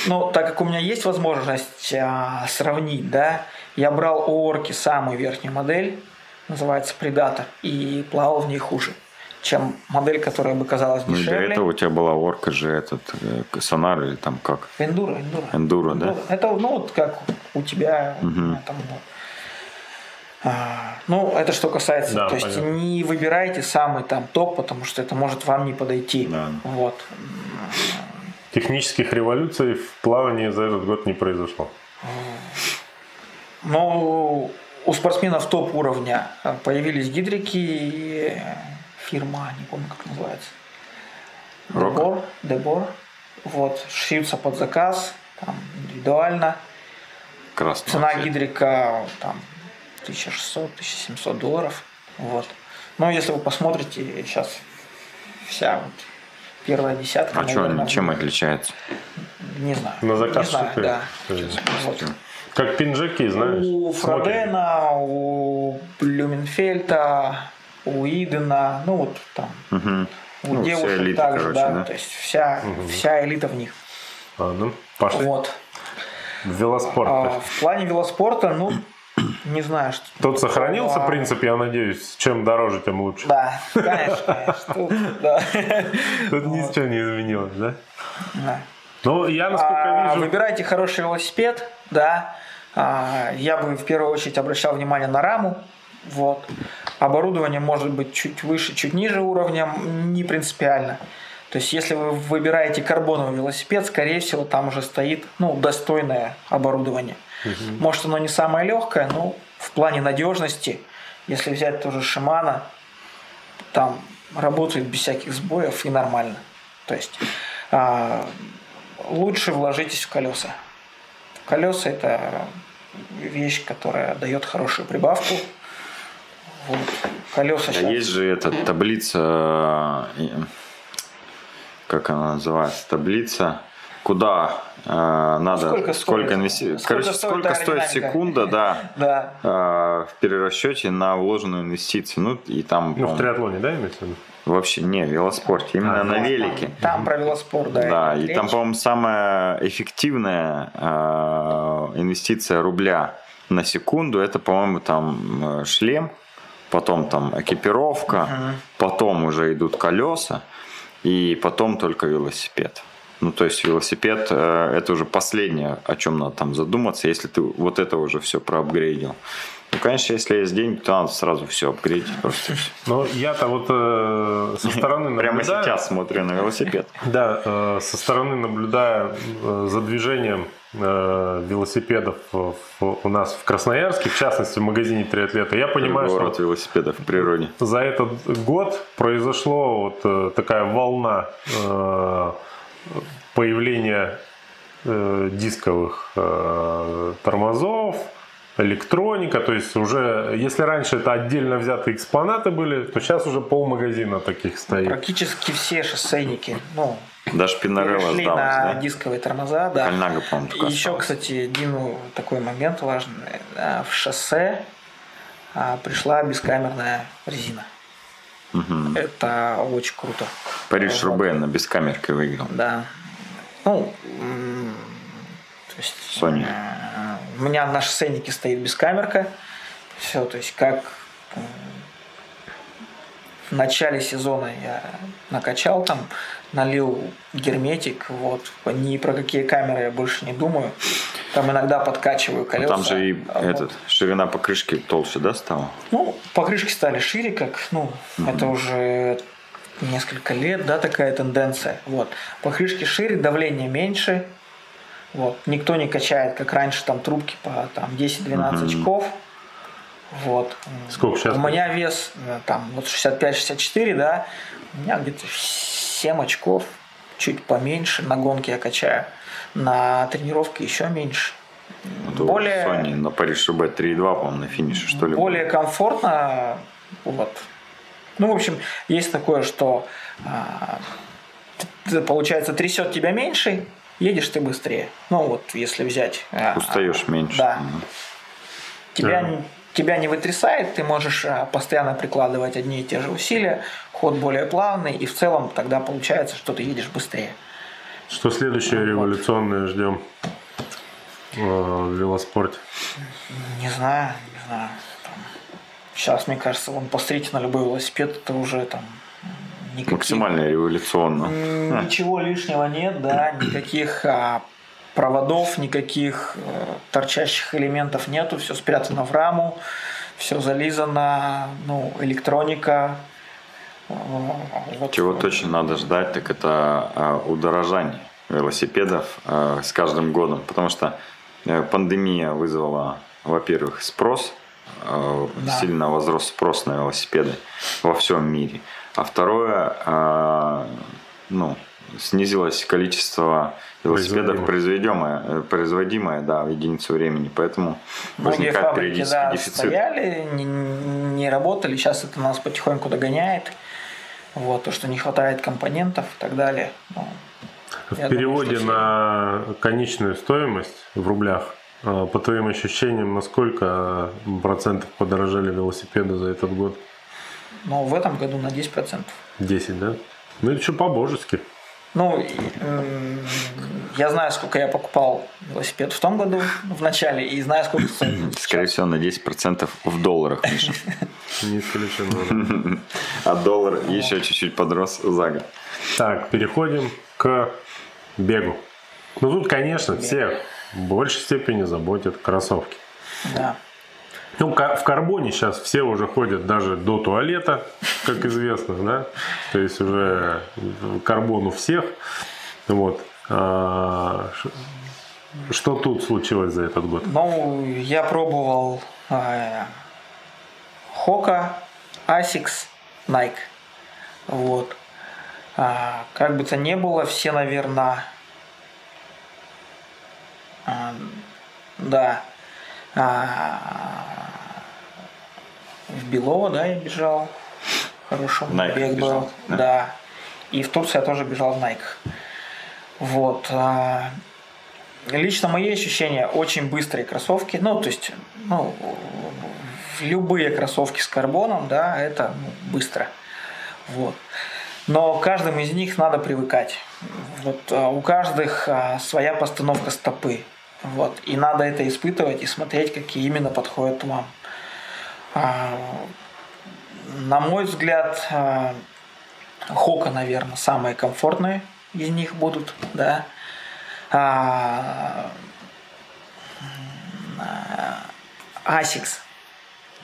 Но так как у меня есть возможность а, сравнить, да, я брал у Орки самую верхнюю модель, называется Predator, и плавал в ней хуже, чем модель, которая бы казалась Ну и до дешевле. этого у тебя была орка же этот э, сонар или там как? Эндуро, эндуро. Эндуро, да? Ну, Это, ну, вот как у тебя. Мгм. там, ну, а, ну, это что касается. Да, то есть понятно. не выбирайте самый там топ, потому что это может вам не подойти. Да. Вот. Технических революций в плавании за этот год не произошло. Но у спортсменов топ уровня появились гидрики и фирма, не помню как называется. Рока? Дебор, Дебор. Вот, шьются под заказ, там, индивидуально. Красный. Цена гидрика там 1600-1700 долларов. Вот. Но если вы посмотрите, сейчас вся вот первая десятка. А что, наверное, они чем отличаются? Не знаю. На заказ не знаю, да. Вот. Как пинжаки, знаешь? У. Фродена, у Блюменфельта, у Идена, ну вот там, Мгм. у Ну, вся девушек элита, также, короче, да, да? то есть вся, вся элита в них. Ладно, пошли. Вот. В велоспорт. А, в плане велоспорта, ну, не знаю, что Тут сохранился А. принцип, я надеюсь, чем дороже, тем лучше. Да, конечно, конечно. Тут, да. [laughs] Тут ничего не изменилось, да? Да. Ну, я насколько А, вижу... Выбирайте хороший велосипед, да. А, Я бы в первую очередь обращал внимание на раму. Вот. Оборудование может быть чуть выше, чуть ниже уровня, не принципиально. То есть, если вы выбираете карбоновый велосипед, скорее всего, там уже стоит ну, достойное оборудование. Может, оно не самое легкое, но в плане надежности, если взять тоже Шимана, там работает без всяких сбоев и нормально. То есть а, лучше вложитесь в колеса. Колеса это вещь, которая дает хорошую прибавку. Вот. Колеса А сейчас. есть же эта таблица, э, как она называется, таблица, куда э, надо, Сколько сколько, инвести- Сколько короче, стоит сколько стоит секунда, да, [laughs] Да. э, в перерасчете на вложенную инвестицию. Ну, и там, Ну, в триатлоне, да, имеется в виду? вообще не, в велоспорте, именно А, на там- велике. Там про велоспорт, да. Да, и там, речь. по-моему, самая эффективная э, инвестиция рубля на секунду, это, по-моему, там э, шлем, потом там экипировка, потом уже идут колеса, и потом только велосипед. Ну, то есть велосипед э, это уже последнее, о чем надо там задуматься, если ты вот это уже все проапгрейдил. Ну, конечно, если есть деньги, то надо сразу все апгрейдить просто. [laughs] Но я-то вот э, со стороны Прямо наблюдаю. сейчас смотрю на велосипед. [laughs] Да, э, со стороны наблюдая э, за движением э, велосипедов в- у нас в Красноярске, в частности в магазине триатлета, я понимаю, Город что велосипедов в природе. за этот год произошло вот э, такая волна э, появления э, дисковых э, тормозов, электроника, то есть уже, если раньше это отдельно взятые экспонаты были, то сейчас уже пол магазина таких стоит. Практически все шоссейники, ну, Даже Пинарелла сдалась, на да? дисковые тормоза, да. Кальнага, по-моему, еще, кстати, Дину такой момент важный. А, В шоссе а, пришла бескамерная резина. Мгм. Это очень круто. Париж Рубе на бескамерке выиграл. Да. Ну, то есть, Sony. э, у меня на шоссейнике стоит бескамерка. Все, то есть как м, в начале сезона я накачал там, налил герметик, вот, ни про какие камеры я больше не думаю. Там иногда подкачиваю Ну, колеса. Там же и а вот. этот, ширина покрышки толще, да, стала? Ну, покрышки стали шире, как, ну, это уже несколько лет, да, такая тенденция. Вот. Покрышки шире, давление меньше. Вот. Никто не качает, как раньше, там трубки по там, 10-12 очков. Вот. Сколько сейчас? У меня вес э, там вот 65-64, да, у меня где-то 7 очков, чуть поменьше. На гонке я качаю. На тренировке еще меньше. Вот у Более- Sony на Париж Рубе 3,2, по-моему, на финише, что ли? более комфортно. Вот. Ну, в общем, есть такое, что а, получается трясет тебя меньше, едешь ты быстрее. Ну, вот если взять. а, Устаешь меньше. Да. Тебя, Да. Тебя не вытрясает, ты можешь а, постоянно прикладывать одни и те же усилия, ход более плавный, и в целом тогда получается, что ты едешь быстрее. Что следующее революционное ждем э, в велоспорте? Не знаю, не знаю. Там, сейчас, мне кажется, вон посмотрите на любой велосипед, это уже там никаких, Максимально революционно. ничего лишнего нет, да, никаких а, проводов, никаких э, торчащих элементов нету, все спрятано в раму, все зализано, ну, электроника. э, вот. Чего точно надо ждать, так это а, удорожание велосипедов а, с каждым годом. Потому что э, пандемия вызвала, во-первых, спрос, э, Да. сильно возрос спрос на велосипеды во всем мире. А второе, ну, снизилось количество велосипедов, произведемое, э, производимое да, в единицу времени. Поэтому Многие возникает фабрики, периодически да, дефицит. стояли, не, не работали, сейчас это нас потихоньку догоняет. Вот, то, что не хватает компонентов и так далее. Ну, В Я переводе думаю, что на конечную стоимость в рублях, э, по твоим ощущениям, на сколько процентов подорожали велосипеды за этот год? но в этом году на 10%. 10, да? Ну это что по-божески. Ну, и, м, я знаю, сколько я покупал велосипед в том году, в начале, и знаю, сколько стоит [clears throat] Скорее всего, на 10% в долларах, Миша. [laughs] Не исключено. А доллар еще чуть-чуть подрос за год. Так, переходим к бегу. Ну тут, конечно, всех в большей степени заботят кроссовки. Да. Ну, в карбоне сейчас все уже ходят даже до туалета, как известно, да? То есть уже карбон у всех. Вот. А, Что тут случилось за этот год? Ну, я пробовал э, Хока, Asics, Nike. Вот. А, как бы то ни было, все, наверное, да, А, в Белово, да, я бежал. Хороший Nike бег бежал, был. да? Да. И в Турции я тоже бежал в Nike. Вот. а, Лично мои ощущения очень быстрые кроссовки. Ну, то есть, ну, любые кроссовки с карбоном, да, это ну, быстро. Вот. Но каждым из них надо привыкать. Вот а, у каждых а, своя постановка стопы. Вот. И надо это испытывать и смотреть, какие именно подходят вам. А, На мой взгляд, а, Хока, наверное, самые комфортные из них будут, да. А, Asics,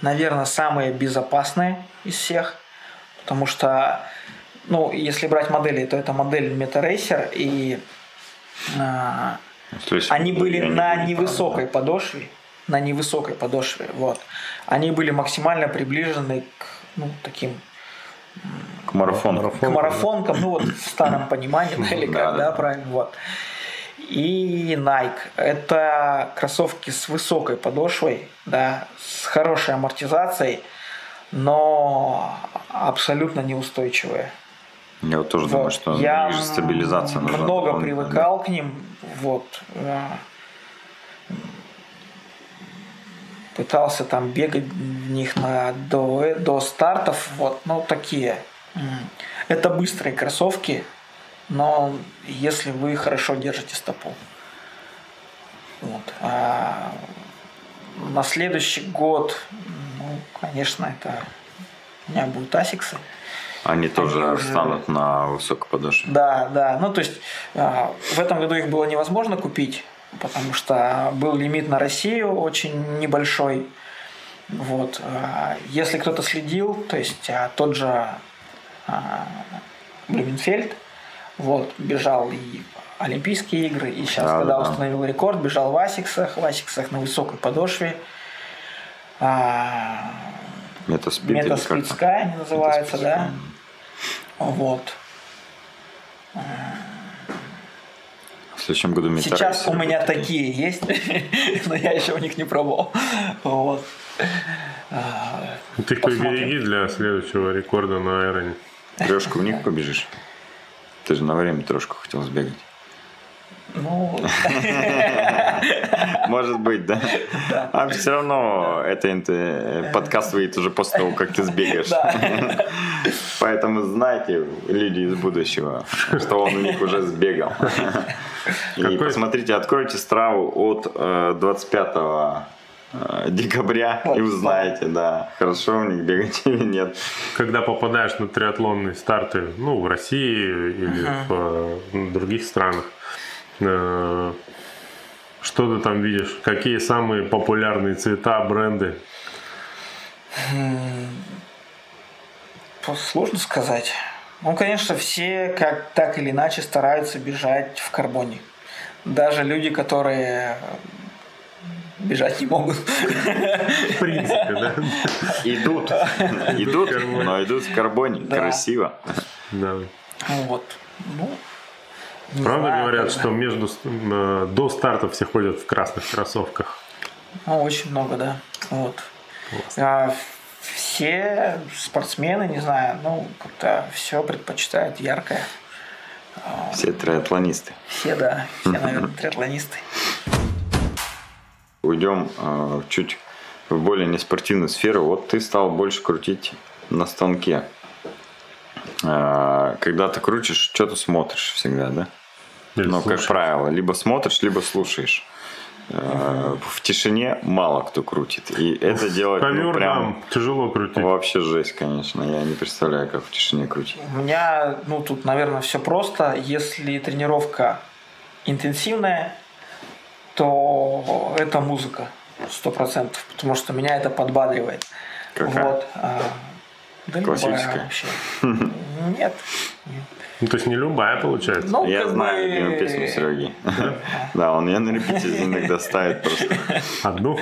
наверное, самые безопасные из всех, потому что, ну, если брать модели, то это модель MetaRacer, и а, есть они были они на были невысокой подошве, на невысокой подошве, вот. Они были максимально приближены к, ну, таким К марафону. к марафонкам, ну вот в старом понимании, да, или Да, как, да. да, правильно, вот. И Nike. Это кроссовки с высокой подошвой, да, с хорошей амортизацией, но абсолютно неустойчивые. Я вот тоже думаю, Вот. что я ниже стабилизация нужна. много привыкал к ним, вот. э, Пытался там бегать в них на, до, э, до стартов, вот, ну такие. Это быстрые кроссовки, но если вы хорошо держите стопу. Вот. А на следующий год, ну, конечно, это у меня будут асиксы. да. Они тоже уже- станут на высокой подошве. Да, да. Ну, то есть а, в этом году их было невозможно купить, потому что был лимит на Россию очень небольшой. Вот. А, Если кто-то следил, то есть а, тот же а, Блюменфельд, вот, бежал и Олимпийские игры, и сейчас, Да, когда да, установил рекорд, бежал в Асиксах, в Асиксах на высокой подошве. Метаспид Метаспид? Sky они называются, Метаспид да? Вот. Следующем году Метарейсер Сейчас у меня такие есть, [laughs] но я еще у них не пробовал. Вот. А, Ты их прибереги для следующего рекорда на Айроне. Трешку в них побежишь? Ты же на время трешку хотел сбегать. Ну, [laughs] Может быть, да? А все равно это подкаст выйдет уже после того, как ты сбегаешь. да. [laughs] Поэтому знайте, люди из будущего, что он у них уже сбегал. [laughs] И Какой- посмотрите, откройте страву от э, 25 э, декабря и узнаете, да, хорошо у них бегать или нет. Когда попадаешь на триатлонные старты, ну, в России или в э, других странах, э, что ты там видишь? Какие самые популярные цвета, бренды? Сложно сказать. Ну, конечно, все как так или иначе стараются бежать в карбоне. Даже люди, которые бежать не могут. В принципе, да? Идут, идут, карбоне. но идут в карбоне, Да. красиво. Да. Вот. Ну, не Правда знаю, говорят, что между э, до старта все ходят в красных кроссовках. Ну, очень много, да. Вот. А все спортсмены, не знаю, ну, как-то все предпочитают яркое. Все триатлонисты. Все, да, все, наверное, триатлонисты. Уйдем э, чуть в более неспортивную сферу. Вот ты стал больше крутить на станке. Э, когда ты крутишь, что ты смотришь всегда, да? Или ну, как слушаешь. правило, либо смотришь, либо слушаешь. Э, В тишине мало кто крутит. И это делать ну, прям тяжело крутить. вообще жесть, конечно. Я не представляю, как в тишине крутить. У меня, ну, тут, наверное, все просто. Если тренировка интенсивная, то это музыка, сто процентов, потому что меня это подбадривает. Какая? Вот. Да любая Классическая? вообще. Нет. Ну, то есть не любая получается. Ну, Я знаю бы- любимую песню Сереги. [laughs] Да, он ее на репетиции иногда ставит просто. Одну.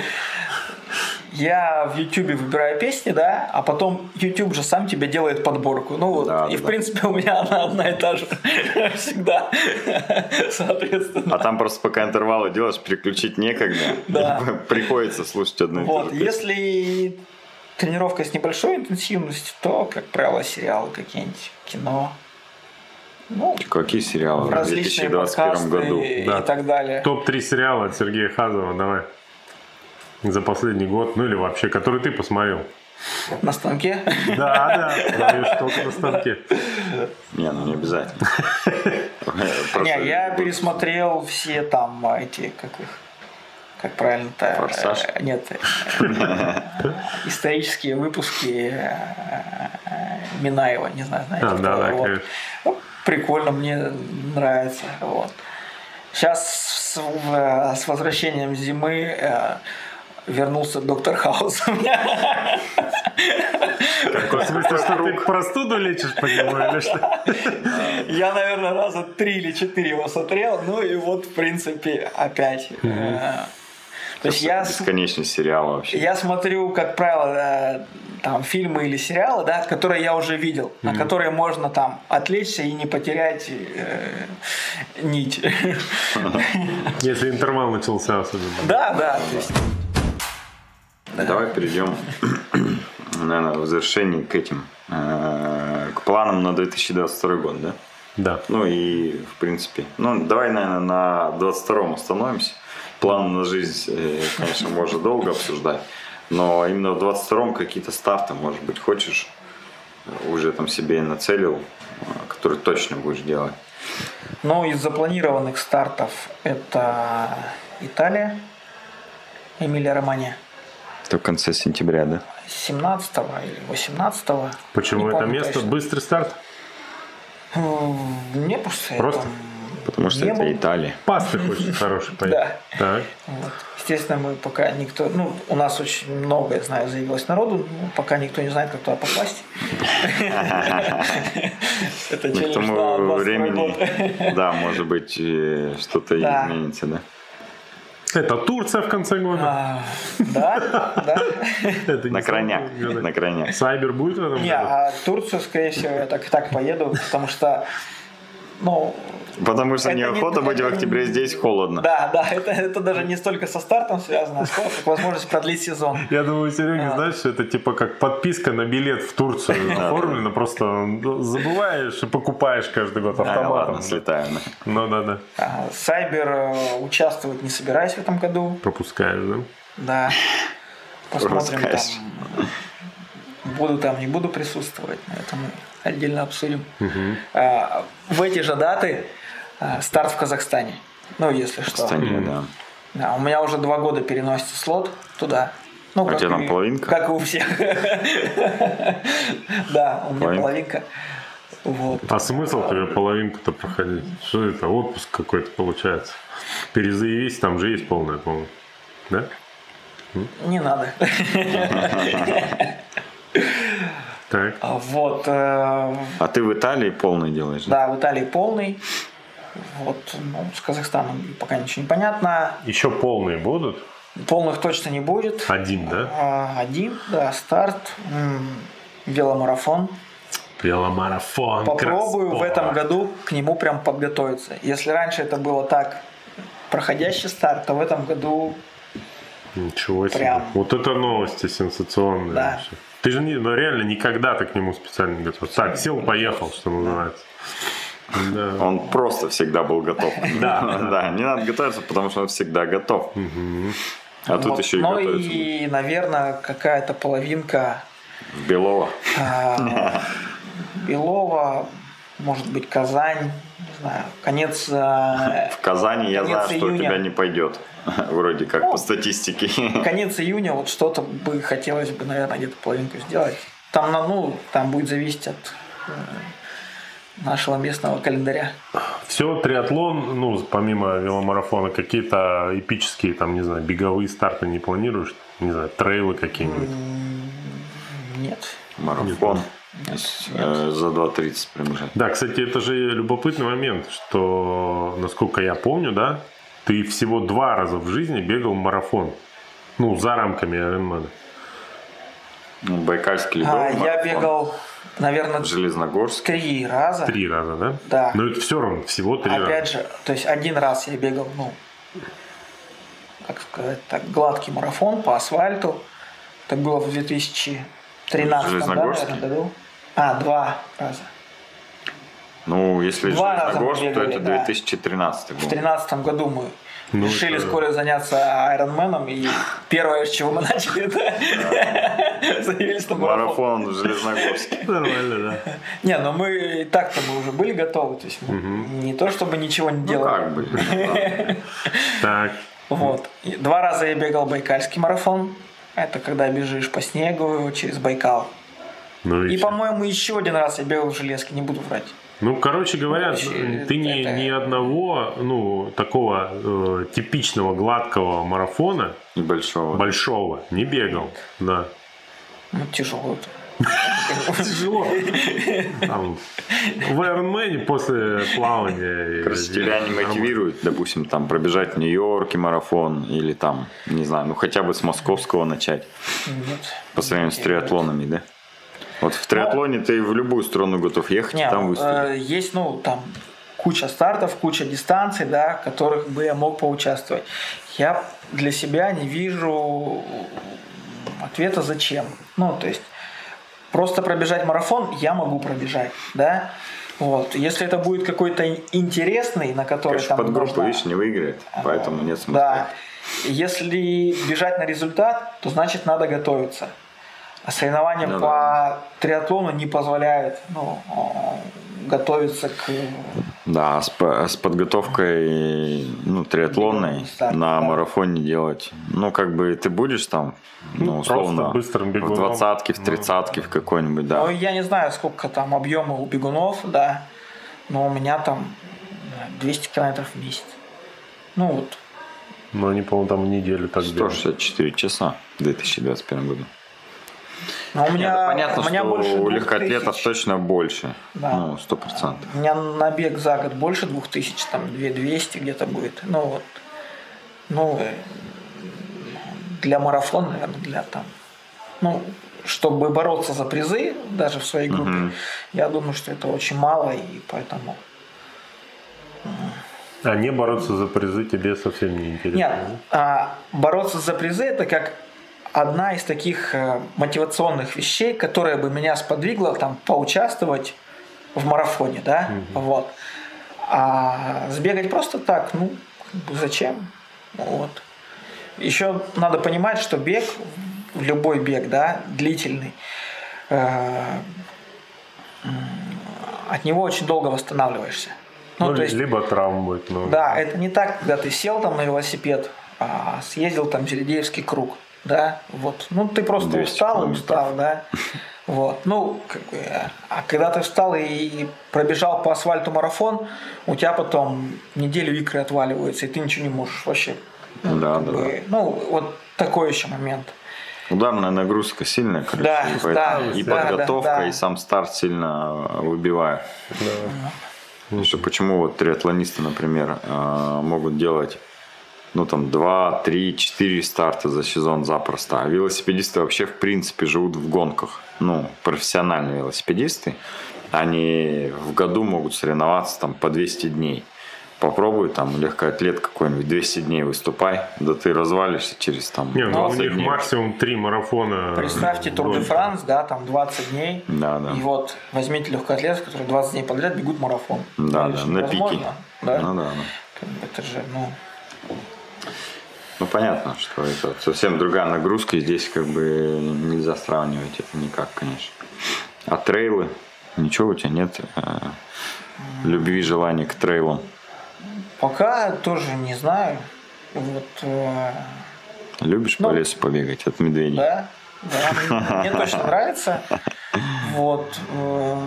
я в YouTube выбираю песни, да, а потом YouTube же сам тебе делает подборку. Ну вот, Да, и да, в да. принципе у меня она одна и та же [laughs] всегда. [laughs] Соответственно. А там просто пока интервалы делаешь, переключить некогда. Да. Приходится слушать одну и ту Вот, же песню. если тренировка с небольшой интенсивностью, то, как правило, сериалы какие-нибудь, кино. Ну, Какие сериалы в различные 2021 подкасты году? и Да. так далее. Топ-3 сериала от Сергея Хазова, давай. За последний год, ну или вообще, который ты посмотрел. На станке. Да, да, даешь только на станке. Не, ну не обязательно. [laughs] Не, я пересмотрел все там эти, как их, как правильно-то? Форсаж? э, Нет. э, [laughs] Исторические выпуски э, Минаева, не знаю, знаете. А, да, да, Вот. Ну, Прикольно, мне нравится. Вот. Сейчас с, в- с возвращением зимы э, вернулся доктор Хаус. [laughs] В смысле, что ты простуду лечишь по нему или что? [laughs] Я, наверное, раза три или четыре его смотрел, ну и вот, в принципе, опять. То есть я, с- Бесконечность сериала вообще. я смотрю, как правило, э, там фильмы или сериалы, да, которые я уже видел, на которые можно там отвлечься и не потерять э, нить. [laughs] Если интервал начался особенно. Да, да. Давай перейдем, [coughs] наверное, в завершении к этим, э, к планам на 2022 год, да? Да. Ну и, в принципе, ну давай, наверное, на 22-м остановимся. План на жизнь, э, конечно, можно долго обсуждать, но именно в 22-м какие-то старты, может быть, хочешь, э, уже там себе нацелил, э, которые точно будешь делать. Ну, из запланированных стартов это Италия, Эмилия Романия. Это в конце сентября, да? 17 или 18 Почему не это место? точно. Быстрый старт? М, Не просто. я Просто? там Потому что не это был. Италия. Пасты хочешь хороший поесть. Да. Так. Вот. Естественно, мы пока никто, ну, у нас очень много, я знаю, заявилось народу, но пока никто не знает, как туда попасть. [laughs] Это Ну, челлендж на тому 22 год. времени, да, может быть, э, что-то изменится, да? Это Турция в конце года. А, Да, да. На крайняк, на крайняк. Сайбер будет в этом Не, году? а Турцию, скорее всего, я так и так поеду, потому что, ну, Потому что Это не- неохота быть в октябре здесь холодно. да, да, это, это даже не столько со стартом связано, сколько как возможность продлить сезон. Я думаю, Серега, А. знаешь, это типа как подписка на билет в Турцию [laughs] оформлена, просто забываешь и покупаешь каждый год А, ладно, автоматом. слетаем. Ну да, да. А, Сайбер э, участвовать не собираюсь в этом году, Пропускаешь, да? да. Посмотрим там. Буду там, не буду присутствовать, но это мы отдельно обсудим. А, В эти же даты а, старт в Казахстане. Ну, если что. Станет, да. Да, у меня уже два года переносится слот туда. Ну, А у тебя там и- половинка? Как и у всех. Да, у меня Половинка? Вот. А смысл тебе половинку-то проходить? Что это? Отпуск какой-то получается. Перезаявись, там же есть полная, по-моему. Да? Не надо. [laughs] Так. А Вот. э, А ты в Италии полный делаешь, да? Да, в Италии полный. Вот, ну, с Казахстаном пока ничего не понятно. Еще полные будут? Полных точно не будет. Один, да? А, Один, да, старт. Веломарафон. Веломарафон. Попробую в Краспо. этом году к нему прям подготовиться. Если раньше это было так, проходящий старт, то в этом году Ничего себе. Прям. Вот это новости сенсационные. Да. вообще. Ты же не, ну, реально никогда ты к нему специально не готов. Так, сел, поехал, что называется. Да. Он просто всегда был готов. [laughs] Да. Да, не надо готовиться, потому что он всегда готов. А тут еще и ну готовится. и, наверное, какая-то половинка В Белово. Белова, [laughs] может быть, Казань, не знаю, конец а, В Казани я знаю, что у июня. тебя не пойдет. [laughs] Вроде как по статистике. [laughs] конец июня, вот что-то бы хотелось бы, наверное, где-то половинку сделать. Там, на- ну, там будет зависеть от э, нашего местного календаря. Все, триатлон, ну, помимо веломарафона, какие-то эпические, там, не знаю, беговые старты не планируешь? Не знаю, трейлы какие-нибудь? Нет. Марафон. Э, За 2.30 пробежать. Да, кстати, это же любопытный момент, что, насколько я помню, да, ты всего два раза в жизни бегал марафон. Ну, за рамками Ironman. Ну, Байкальский А, ледовый я марафон. бегал, наверное, Железногорск. три раза. Три раза, да? Да. Но это все равно, всего три Опять раза. же, то есть один раз я бегал, ну, как сказать так, гладкий марафон по асфальту. Это было в 2013 да, наверное, году. А, два раза. Ну, если Два раза Железногорск, то бегали, это да. 2013 В год. 2013 году мы Ну, решили это- вскоре заняться Айронменом, и первое, с чего мы [laughs] начали, это заявились на марафон. Марафон в Железногорске. [laughs] Нормально, да. Не, но мы и так-то мы уже были готовы, то есть мы не то чтобы ничего не Ну делали. как бы. [laughs] Так, Вот. Два раза я бегал Байкальский марафон. Это когда бежишь по снегу через Байкал. Ну и И, по-моему, еще один раз я бегал в железке, не буду врать. Ну, короче говоря, Вообще, ты ни, это- ни одного, ну, такого э, типичного гладкого марафона Небольшого. большого не бегал, да. Ну, тяжело. [laughs] Тяжело. Там, в Ironman после плавания. Короче, тебя не мотивирует, допустим, там пробежать в Нью-Йорке марафон или там, не знаю, ну хотя бы с московского начать Нет. по сравнению с триатлонами, да? Вот в триатлоне ты в любую страну готов ехать, Не, и там э, выступить. есть, ну, там куча стартов, куча дистанций, да, в которых бы я мог поучаствовать. Я для себя не вижу ответа зачем. Ну, то есть просто пробежать марафон я могу пробежать, да. Вот. Если это будет какой-то интересный, на который Конечно, там подгруппа, должна- видишь, не выиграет, поэтому нет смысла. Да. Если бежать на результат, то значит надо готовиться. А соревнования Ну по триатлону не позволяют ну, готовиться к Да, с, с подготовкой ну, триатлонной Старт, на да. марафоне делать. Ну, как бы ты будешь там, ну, Ну, просто условно, быстрым в двадцатке, в Ну, тридцатке, в какой-нибудь, да. Ну, я не знаю, сколько там объема у бегунов, да, но у меня там э, 200 километров в месяц. Ну вот, Но они, по-моему, там неделю так бегают. 164 часа в 2021 году. Но у меня, Нет, ну, понятно, у меня что больше у 2000. легкоатлетов точно больше. Да. Ну, сто процентов. У меня набег за год больше 2000, там 2200 где-то будет. Ну вот, ну, э, для марафона, наверное, для там, ну, чтобы бороться за призы, даже в своей группе, Мгм. я думаю, что это очень мало, и поэтому... А не бороться за призы тебе совсем не интересно. Нет, а, бороться за призы это как одна из таких э, мотивационных вещей, которая бы меня сподвигла там поучаствовать в марафоне, да, вот. А сбегать просто так, ну, зачем? Вот. Еще надо понимать, что бег, любой бег, да, длительный, э, от него очень долго восстанавливаешься. Ну, Ну, то есть либо травм будет много. да, это не так, когда ты сел там на велосипед, а съездил там Зеледеевский круг, да, вот. Ну, ты просто 200 устал, километров. устал, да. Вот, ну, как бы, а когда ты встал и пробежал по асфальту марафон, у тебя потом неделю икры отваливаются, и ты ничего не можешь вообще. Ну, Да, да, бы, Ну, вот такой еще момент. Ударная нагрузка сильная, короче, Да, и, поэтому да, и да, подготовка, да, да. и сам старт сильно выбивает. Что почему вот триатлонисты, например, э, могут делать ну там 2, 3, 4 старта за сезон запросто. А велосипедисты вообще в принципе живут в гонках. Ну, профессиональные велосипедисты, они в году могут соревноваться там по 200 дней. Попробуй там легкоатлет какой-нибудь, 200 дней выступай, да ты развалишься через там Не, ну, у 20 них дней. максимум три марафона. Представьте Тур де. Франс, да, там 20 дней. Да, да. И вот возьмите легкоатлетов, которые 20 дней подряд бегут марафон. Да, да, же на пике. Да? Ну да, бы Это же, ну, Ну понятно, что это совсем другая нагрузка, и здесь как бы нельзя сравнивать это никак, конечно. А трейлы? Ничего у тебя нет э, любви, желания к трейлам? пока тоже не знаю. Вот, э, Любишь Ну, по лесу побегать от медведей? да, да, мне- точно нравится. Вот. э,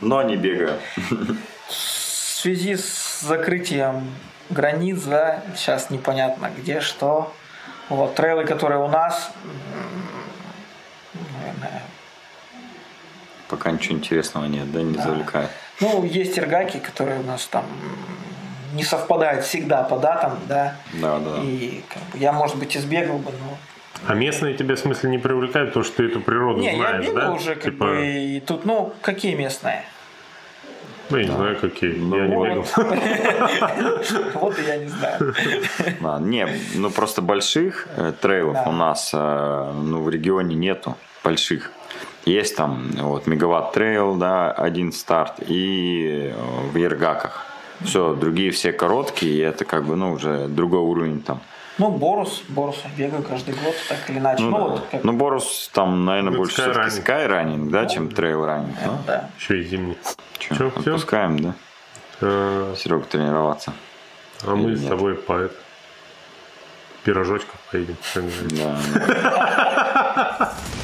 Но не бегаю. В связи с закрытием границ, да, сейчас непонятно где, что. Вот, трейлы, которые у нас, наверное, Пока ничего интересного нет, да, не завлекает. Ну, есть иргаки, которые у нас там не совпадает всегда по датам, да. Да, да. И как бы, я, может быть, избегал бы, но А местные тебя в смысле не привлекают, потому что ты эту природу Не, я знаешь, бегал да? уже, как Типа, бы, и тут, ну, какие местные? Ну, я не знаю, какие. Ну, я не Вот. бегал. [laughs] Вот и я не знаю. Не, ну просто больших э, trail ов Да. у нас э, ну, в регионе нету больших. Есть там вот Мегаватт trail, да, один старт и э, в Ергаках. Все, другие все короткие, и это как бы, ну, уже другой уровень там. Ну, Борус, Борус я бегаю каждый год, так или иначе. Ну, Ну, да. вот, как, ну Борус там, наверное, Ну, больше все-таки skyrunning, да, чем trail running. Ну, да. Еще и зимний. Чё, всё? отпускаем, да, Э, Серега тренироваться. А мы Или с нет? тобой по это, пирожочков поедем. Да, да. [laughs]